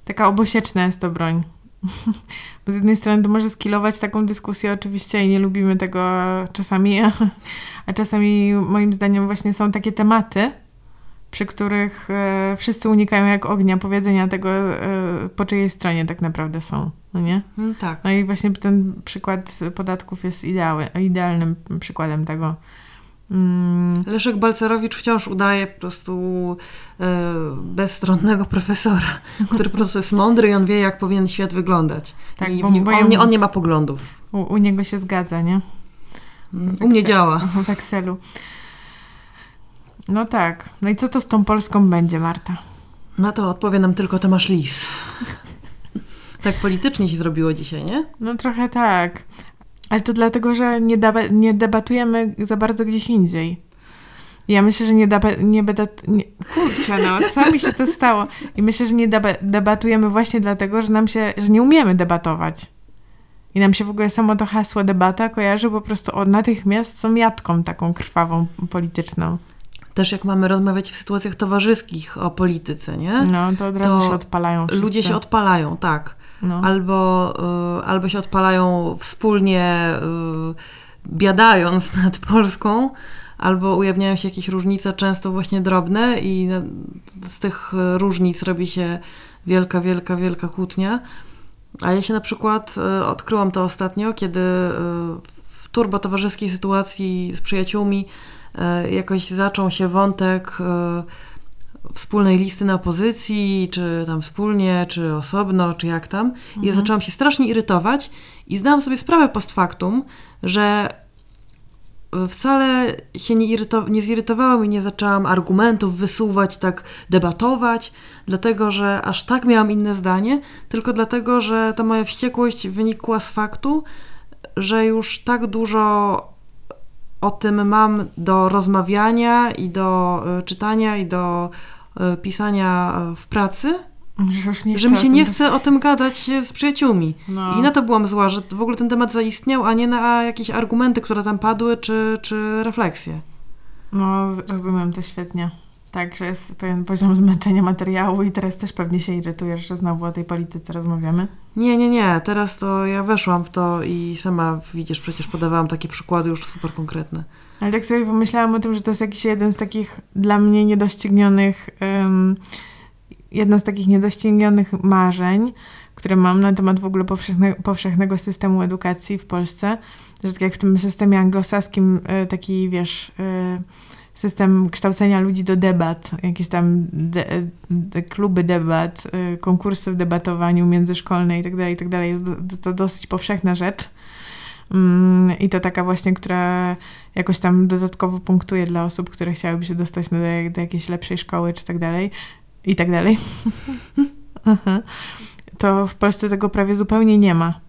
taka obosieczna jest to broń. (laughs) Bo z jednej strony to może skilować taką dyskusję oczywiście i nie lubimy tego czasami, (laughs) a czasami moim zdaniem właśnie są takie tematy, przy których e, wszyscy unikają jak ognia powiedzenia tego, e, po czyjej stronie tak naprawdę są, no nie? Mm, tak. No i właśnie ten przykład podatków jest ideały, idealnym przykładem tego. Mm, Leszek Balcerowicz wciąż udaje po prostu e, bezstronnego profesora, (laughs) który po prostu jest mądry i on wie, jak powinien świat wyglądać. Tak, I bo- bo on, nie, on nie ma poglądów. u, u niego się zgadza, nie? Mm, U mnie działa. (laughs) W Excelu. No tak. No i co to z tą Polską będzie, Marta? Na to odpowie nam tylko Tomasz Lis. (laughs) Tak politycznie się zrobiło dzisiaj, nie? No trochę tak. Ale to dlatego, że nie, deba- nie debatujemy za bardzo gdzieś indziej. Ja myślę, że nie, deba- nie będę... Nie, kurczę, no, co mi się to stało? I myślę, że nie deba- debatujemy właśnie dlatego, że nam się, że nie umiemy debatować. I nam się w ogóle samo to hasło debata kojarzy po prostu od natychmiast z jatką taką krwawą polityczną. Też jak mamy rozmawiać w sytuacjach towarzyskich o polityce, nie? No, to od razu To się odpalają wszyscy. Ludzie się odpalają, tak. No. Albo, y, albo się odpalają wspólnie, y, biadając (laughs) nad Polską, albo ujawniają się jakieś różnice, często właśnie drobne, i z tych różnic robi się wielka, wielka, wielka kłótnia. A ja się na przykład y, odkryłam to ostatnio, kiedy y, w turbo towarzyskiej sytuacji z przyjaciółmi y, jakoś zaczął się wątek y, wspólnej listy na opozycji, czy tam wspólnie, czy osobno, czy jak tam. I ja zaczęłam się strasznie irytować i zdałam sobie sprawę post factum, że wcale się nie, iryto- nie zirytowałam i nie zaczęłam argumentów wysuwać, tak debatować, dlatego że aż tak miałam inne zdanie, tylko dlatego, że ta moja wściekłość wynikła z faktu, że już tak dużo o tym mam do rozmawiania i do y, czytania i do pisania y, w pracy, Że, że mi się nie chce o tym gadać z przyjaciółmi. No. I na to byłam zła, że w ogóle ten temat zaistniał, a nie na jakieś argumenty, które tam padły, czy, czy refleksje. No, rozumiem to świetnie. Tak, że jest pewien poziom zmęczenia materiału i teraz też pewnie się irytujesz, że znowu o tej polityce rozmawiamy. Nie, nie, nie. Teraz to ja weszłam w to i sama widzisz, przecież podawałam takie przykłady już super konkretne. Ale tak sobie pomyślałam o tym, że to jest jakiś jeden z takich dla mnie niedoścignionych, um, jedno z takich niedoścignionych marzeń, które mam na temat w ogóle powszechne, powszechnego systemu edukacji w Polsce. Że tak jak w tym systemie anglosaskim, e, taki wiesz, e, system kształcenia ludzi do debat, jakieś tam de, de, kluby debat, e, konkursy w debatowaniu międzyszkolne itd., itd. Jest do, to dosyć powszechna rzecz. Mm, I to taka właśnie, która jakoś tam dodatkowo punktuje dla osób, które chciałyby się dostać do, do jakiejś lepszej szkoły, czy tak dalej. I tak dalej. (laughs) To w Polsce tego prawie zupełnie nie ma.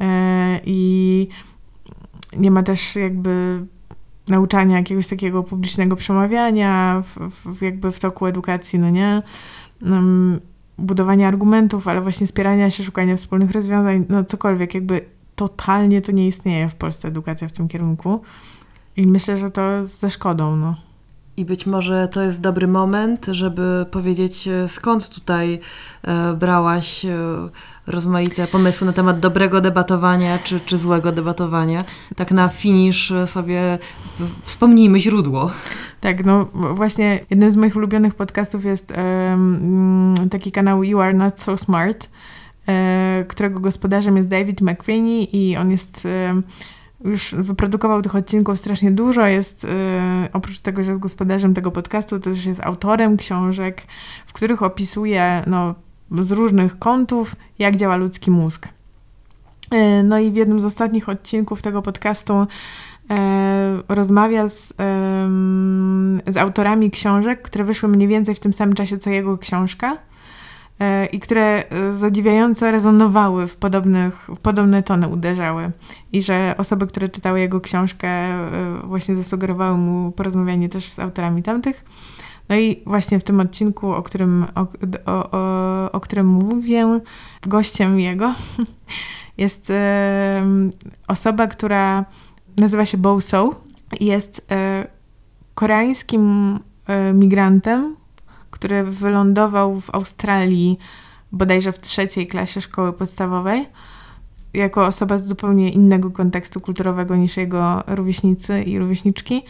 E, I nie ma też jakby nauczania jakiegoś takiego publicznego przemawiania, w, w, jakby w toku edukacji, no nie? Um, budowania argumentów, ale właśnie spierania się, szukania wspólnych rozwiązań, no cokolwiek, jakby totalnie to nie istnieje w Polsce edukacja w tym kierunku. I myślę, że to ze szkodą, no. I być może to jest dobry moment, żeby powiedzieć, e, skąd tutaj e, brałaś e, rozmaite pomysły na temat dobrego debatowania czy, czy złego debatowania. Tak na finisz sobie wspomnijmy źródło. Tak, no właśnie jednym z moich ulubionych podcastów jest um, taki kanał You Are Not So Smart, którego gospodarzem jest David McFeeny i on jest... E, już wyprodukował tych odcinków strasznie dużo. Jest e, oprócz tego, że jest gospodarzem tego podcastu, to też jest autorem książek, w których opisuje no, z różnych kątów, jak działa ludzki mózg. E, no i w jednym z ostatnich odcinków tego podcastu e, rozmawia z, z autorami książek, które wyszły mniej więcej w tym samym czasie co jego książka e, i które zadziwiająco rezonowały w, podobnych, w podobne tony uderzały. I że osoby, które czytały jego książkę, właśnie zasugerowały mu porozmawianie też z autorami tamtych. No i właśnie w tym odcinku, o którym, o, o, o, o którym mówię, gościem jego (laughs) jest e, osoba, która nazywa się Bo So. Jest e, koreańskim e, migrantem, który wylądował w Australii bodajże w trzeciej klasie szkoły podstawowej jako osoba z zupełnie innego kontekstu kulturowego niż jego rówieśnicy i rówieśniczki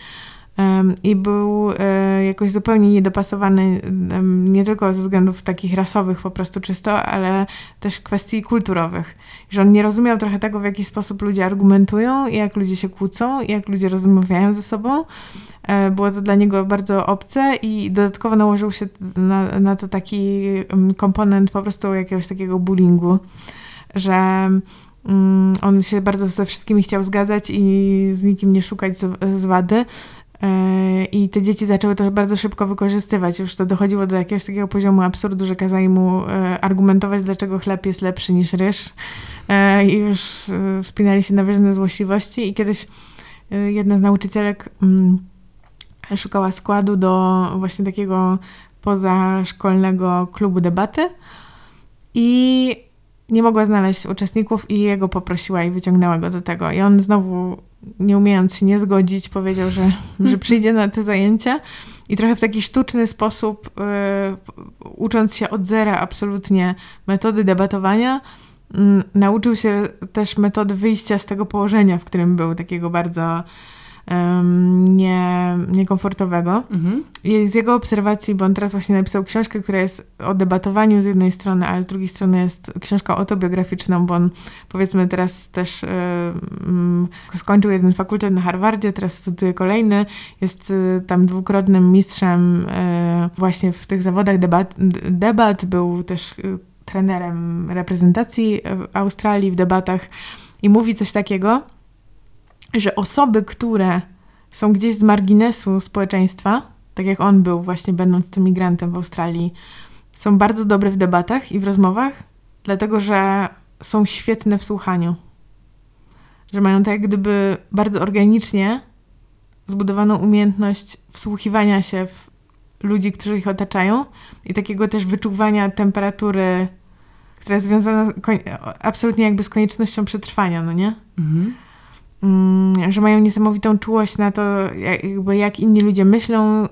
i był e, jakoś zupełnie niedopasowany nie tylko ze względów takich rasowych po prostu czysto, ale też kwestii kulturowych. Że on nie rozumiał trochę tego, w jaki sposób ludzie argumentują, jak ludzie się kłócą, jak ludzie rozmawiają ze sobą. E, było to dla niego bardzo obce i dodatkowo nałożył się na, na to taki komponent po prostu jakiegoś takiego bullyingu, że mm, on się bardzo ze wszystkimi chciał zgadzać i z nikim nie szukać z, z wady, I te dzieci zaczęły to bardzo szybko wykorzystywać. Już to dochodziło do jakiegoś takiego poziomu absurdu, że kazali mu e, argumentować, dlaczego chleb jest lepszy niż ryż. E, I już wspinali się na wyżne złośliwości. I kiedyś jedna z nauczycielek mm, szukała składu do właśnie takiego pozaszkolnego klubu debaty. I nie mogła znaleźć uczestników i jego poprosiła i wyciągnęła go do tego. I on znowu, nie umiejąc się nie zgodzić, powiedział, że, że przyjdzie na te zajęcia i trochę w taki sztuczny sposób, yy, ucząc się od zera absolutnie metody debatowania, yy, nauczył się też metody wyjścia z tego położenia, w którym był, takiego bardzo um, nie, niekomfortowego. Mhm. I z jego obserwacji, bo on teraz właśnie napisał książkę, która jest o debatowaniu z jednej strony, ale z drugiej strony jest książka autobiograficzną, bo on powiedzmy teraz też um, skończył jeden fakultet na Harvardzie, teraz studiuje kolejny, jest y, tam dwukrotnym mistrzem y, właśnie w tych zawodach debat, debat był też trenerem reprezentacji w Australii w debatach i mówi coś takiego, że osoby, które są gdzieś z marginesu społeczeństwa, tak jak on był właśnie będąc tym migrantem w Australii, są bardzo dobre w debatach i w rozmowach, dlatego że są świetne w słuchaniu. Że mają tak jak gdyby bardzo organicznie zbudowaną umiejętność wsłuchiwania się w ludzi, którzy ich otaczają i takiego też wyczuwania temperatury, która jest związana absolutnie jakby z koniecznością przetrwania, no nie? Mhm. Mm, że mają niesamowitą czułość na to, jakby jak inni ludzie myślą, y,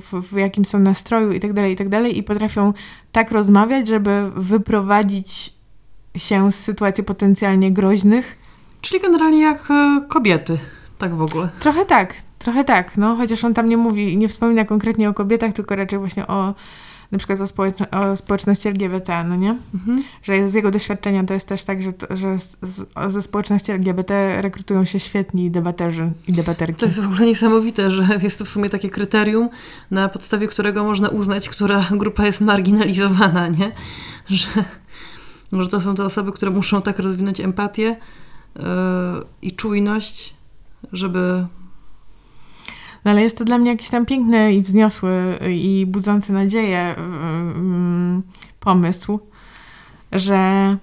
w, w jakim są nastroju i tak dalej, i tak dalej i potrafią tak rozmawiać, żeby wyprowadzić się z sytuacji potencjalnie groźnych. Czyli generalnie jak e, kobiety, tak w ogóle. Trochę tak, trochę tak, no, chociaż on tam nie mówi, nie wspomina konkretnie o kobietach, tylko raczej właśnie o na przykład o, społeczno o społeczności LGBT, no nie? Mhm. Że z jego doświadczenia to jest też tak, że, to, że z, z, ze społeczności LGBT rekrutują się świetni debaterzy i debaterki. To jest w ogóle niesamowite, że jest to w sumie takie kryterium, na podstawie którego można uznać, która grupa jest marginalizowana, nie? Że, że to są te osoby, które muszą tak rozwinąć empatię yy, i czujność, żeby no ale jest to dla mnie jakiś tam piękny i wzniosły i budzący nadzieję mm, pomysł, że,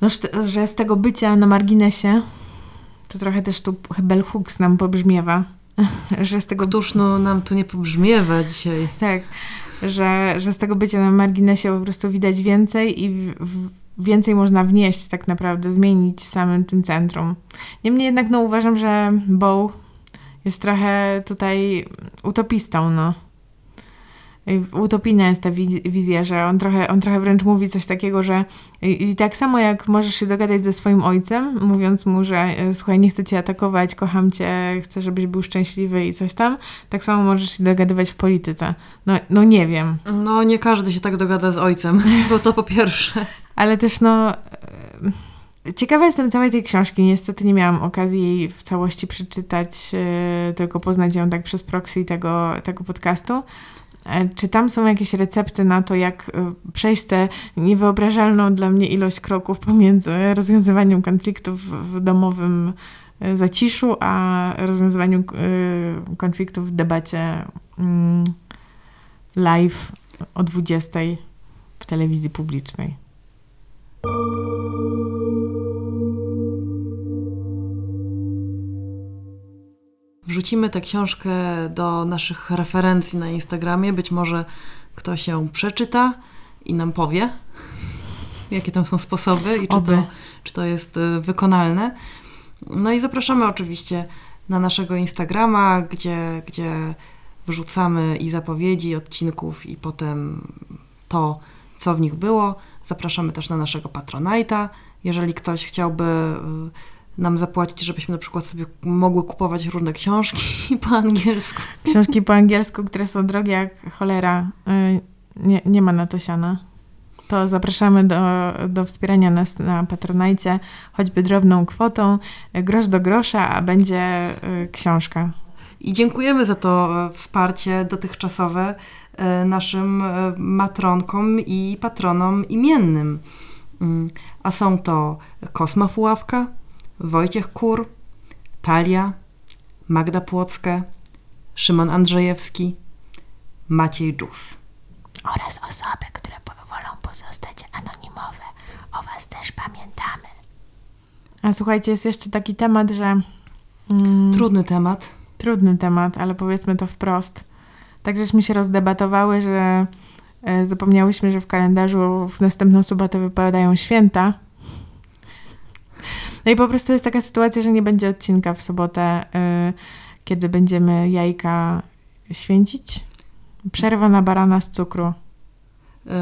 no, że z tego bycia na marginesie, to trochę też tu Bell Hooks nam pobrzmiewa, (laughs) że z tego... Któż no nam tu nie pobrzmiewa dzisiaj. Tak, że, że z tego bycia na marginesie po prostu widać więcej i w, w, więcej można wnieść tak naprawdę, zmienić w samym tym centrum. Niemniej jednak no uważam, że Bow jest trochę tutaj utopistą, no. Utopijna jest ta wizja, że on trochę, on trochę wręcz mówi coś takiego, że i, i, tak samo jak możesz się dogadać ze swoim ojcem, mówiąc mu, że e, słuchaj, nie chcę cię atakować, kocham cię, chcę, żebyś był szczęśliwy i coś tam, tak samo możesz się dogadywać w polityce. No, no nie wiem. No nie każdy się tak dogada z ojcem, (laughs) bo to po pierwsze. Ale też no... E, ciekawa jestem całej tej książki. Niestety nie miałam okazji jej w całości przeczytać, yy, tylko poznać ją tak przez proxy tego, tego podcastu. E, czy tam są jakieś recepty na to, jak e, przejść tę niewyobrażalną dla mnie ilość kroków pomiędzy rozwiązywaniem konfliktów w domowym e, zaciszu, a rozwiązywaniem konfliktów w debacie mm, live o 20 w telewizji publicznej? Wrzucimy tę książkę do naszych referencji na Instagramie. Być może ktoś ją przeczyta i nam powie, (laughs) jakie tam są sposoby i czy to, czy to jest y, wykonalne. No i zapraszamy oczywiście na naszego Instagrama, gdzie, gdzie wrzucamy i zapowiedzi odcinków, i potem to, co w nich było. Zapraszamy też na naszego Patronite'a. Jeżeli ktoś chciałby y, nam zapłacić, żebyśmy na przykład sobie mogły kupować różne książki (laughs) po angielsku. Książki po angielsku, które są drogie jak cholera. Y, nie, nie ma na to siana. To zapraszamy do, do wspierania nas na Patronajcie, choćby drobną kwotą, grosz do grosza, a będzie y, książka. I dziękujemy za to e, wsparcie dotychczasowe e, naszym e, matronkom i patronom imiennym. Mm, a są to Kosma Fuławka, Wojciech Kur, Talia, Magda Płocka, Szymon Andrzejewski, Maciej Dżus. Oraz osoby, które wolą pozostać anonimowe. O Was też pamiętamy. A słuchajcie, jest jeszcze taki temat, że. Mm, trudny temat. Trudny temat, ale powiedzmy to wprost. Tak żeśmy się rozdebatowały, że e, zapomniałyśmy, że w kalendarzu w następną sobotę wypadają święta no i po prostu jest taka sytuacja, że nie będzie odcinka w sobotę, yy, kiedy będziemy jajka święcić. Przerwa na barana z cukru. Yy,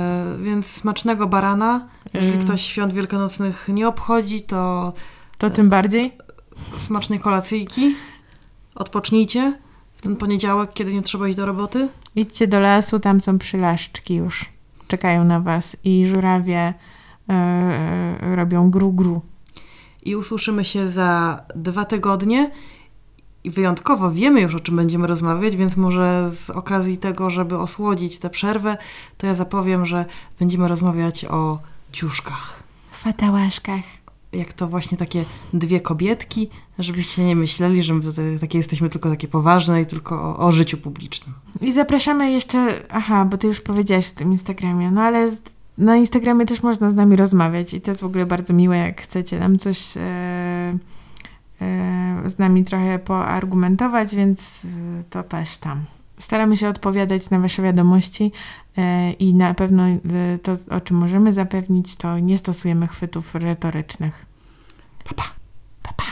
więc smacznego barana. Jeżeli yy. ktoś świąt wielkanocnych nie obchodzi, to. To tym bardziej. Smacznej kolacyjki. Odpocznijcie w ten poniedziałek, kiedy nie trzeba iść do roboty. Idźcie do lasu, tam są przylaszczki już. Czekają na was i żurawie yy, robią gru-gru i usłyszymy się za dwa tygodnie. I wyjątkowo wiemy już, o czym będziemy rozmawiać, więc może z okazji tego, żeby osłodzić tę przerwę, to ja zapowiem, że będziemy rozmawiać o ciuszkach. Fatałaszkach. Jak to właśnie takie dwie kobietki, żebyście nie myśleli, że my takie jesteśmy tylko takie poważne i tylko o, o życiu publicznym. I zapraszamy jeszcze, aha, bo ty już powiedziałaś w tym Instagramie, no ale na Instagramie też można z nami rozmawiać i to jest w ogóle bardzo miłe, jak chcecie nam coś e, e, z nami trochę poargumentować, więc e, to też tam. Staramy się odpowiadać na Wasze wiadomości e, i na pewno e, to, o czym możemy zapewnić, to nie stosujemy chwytów retorycznych. Pa, pa. pa, pa.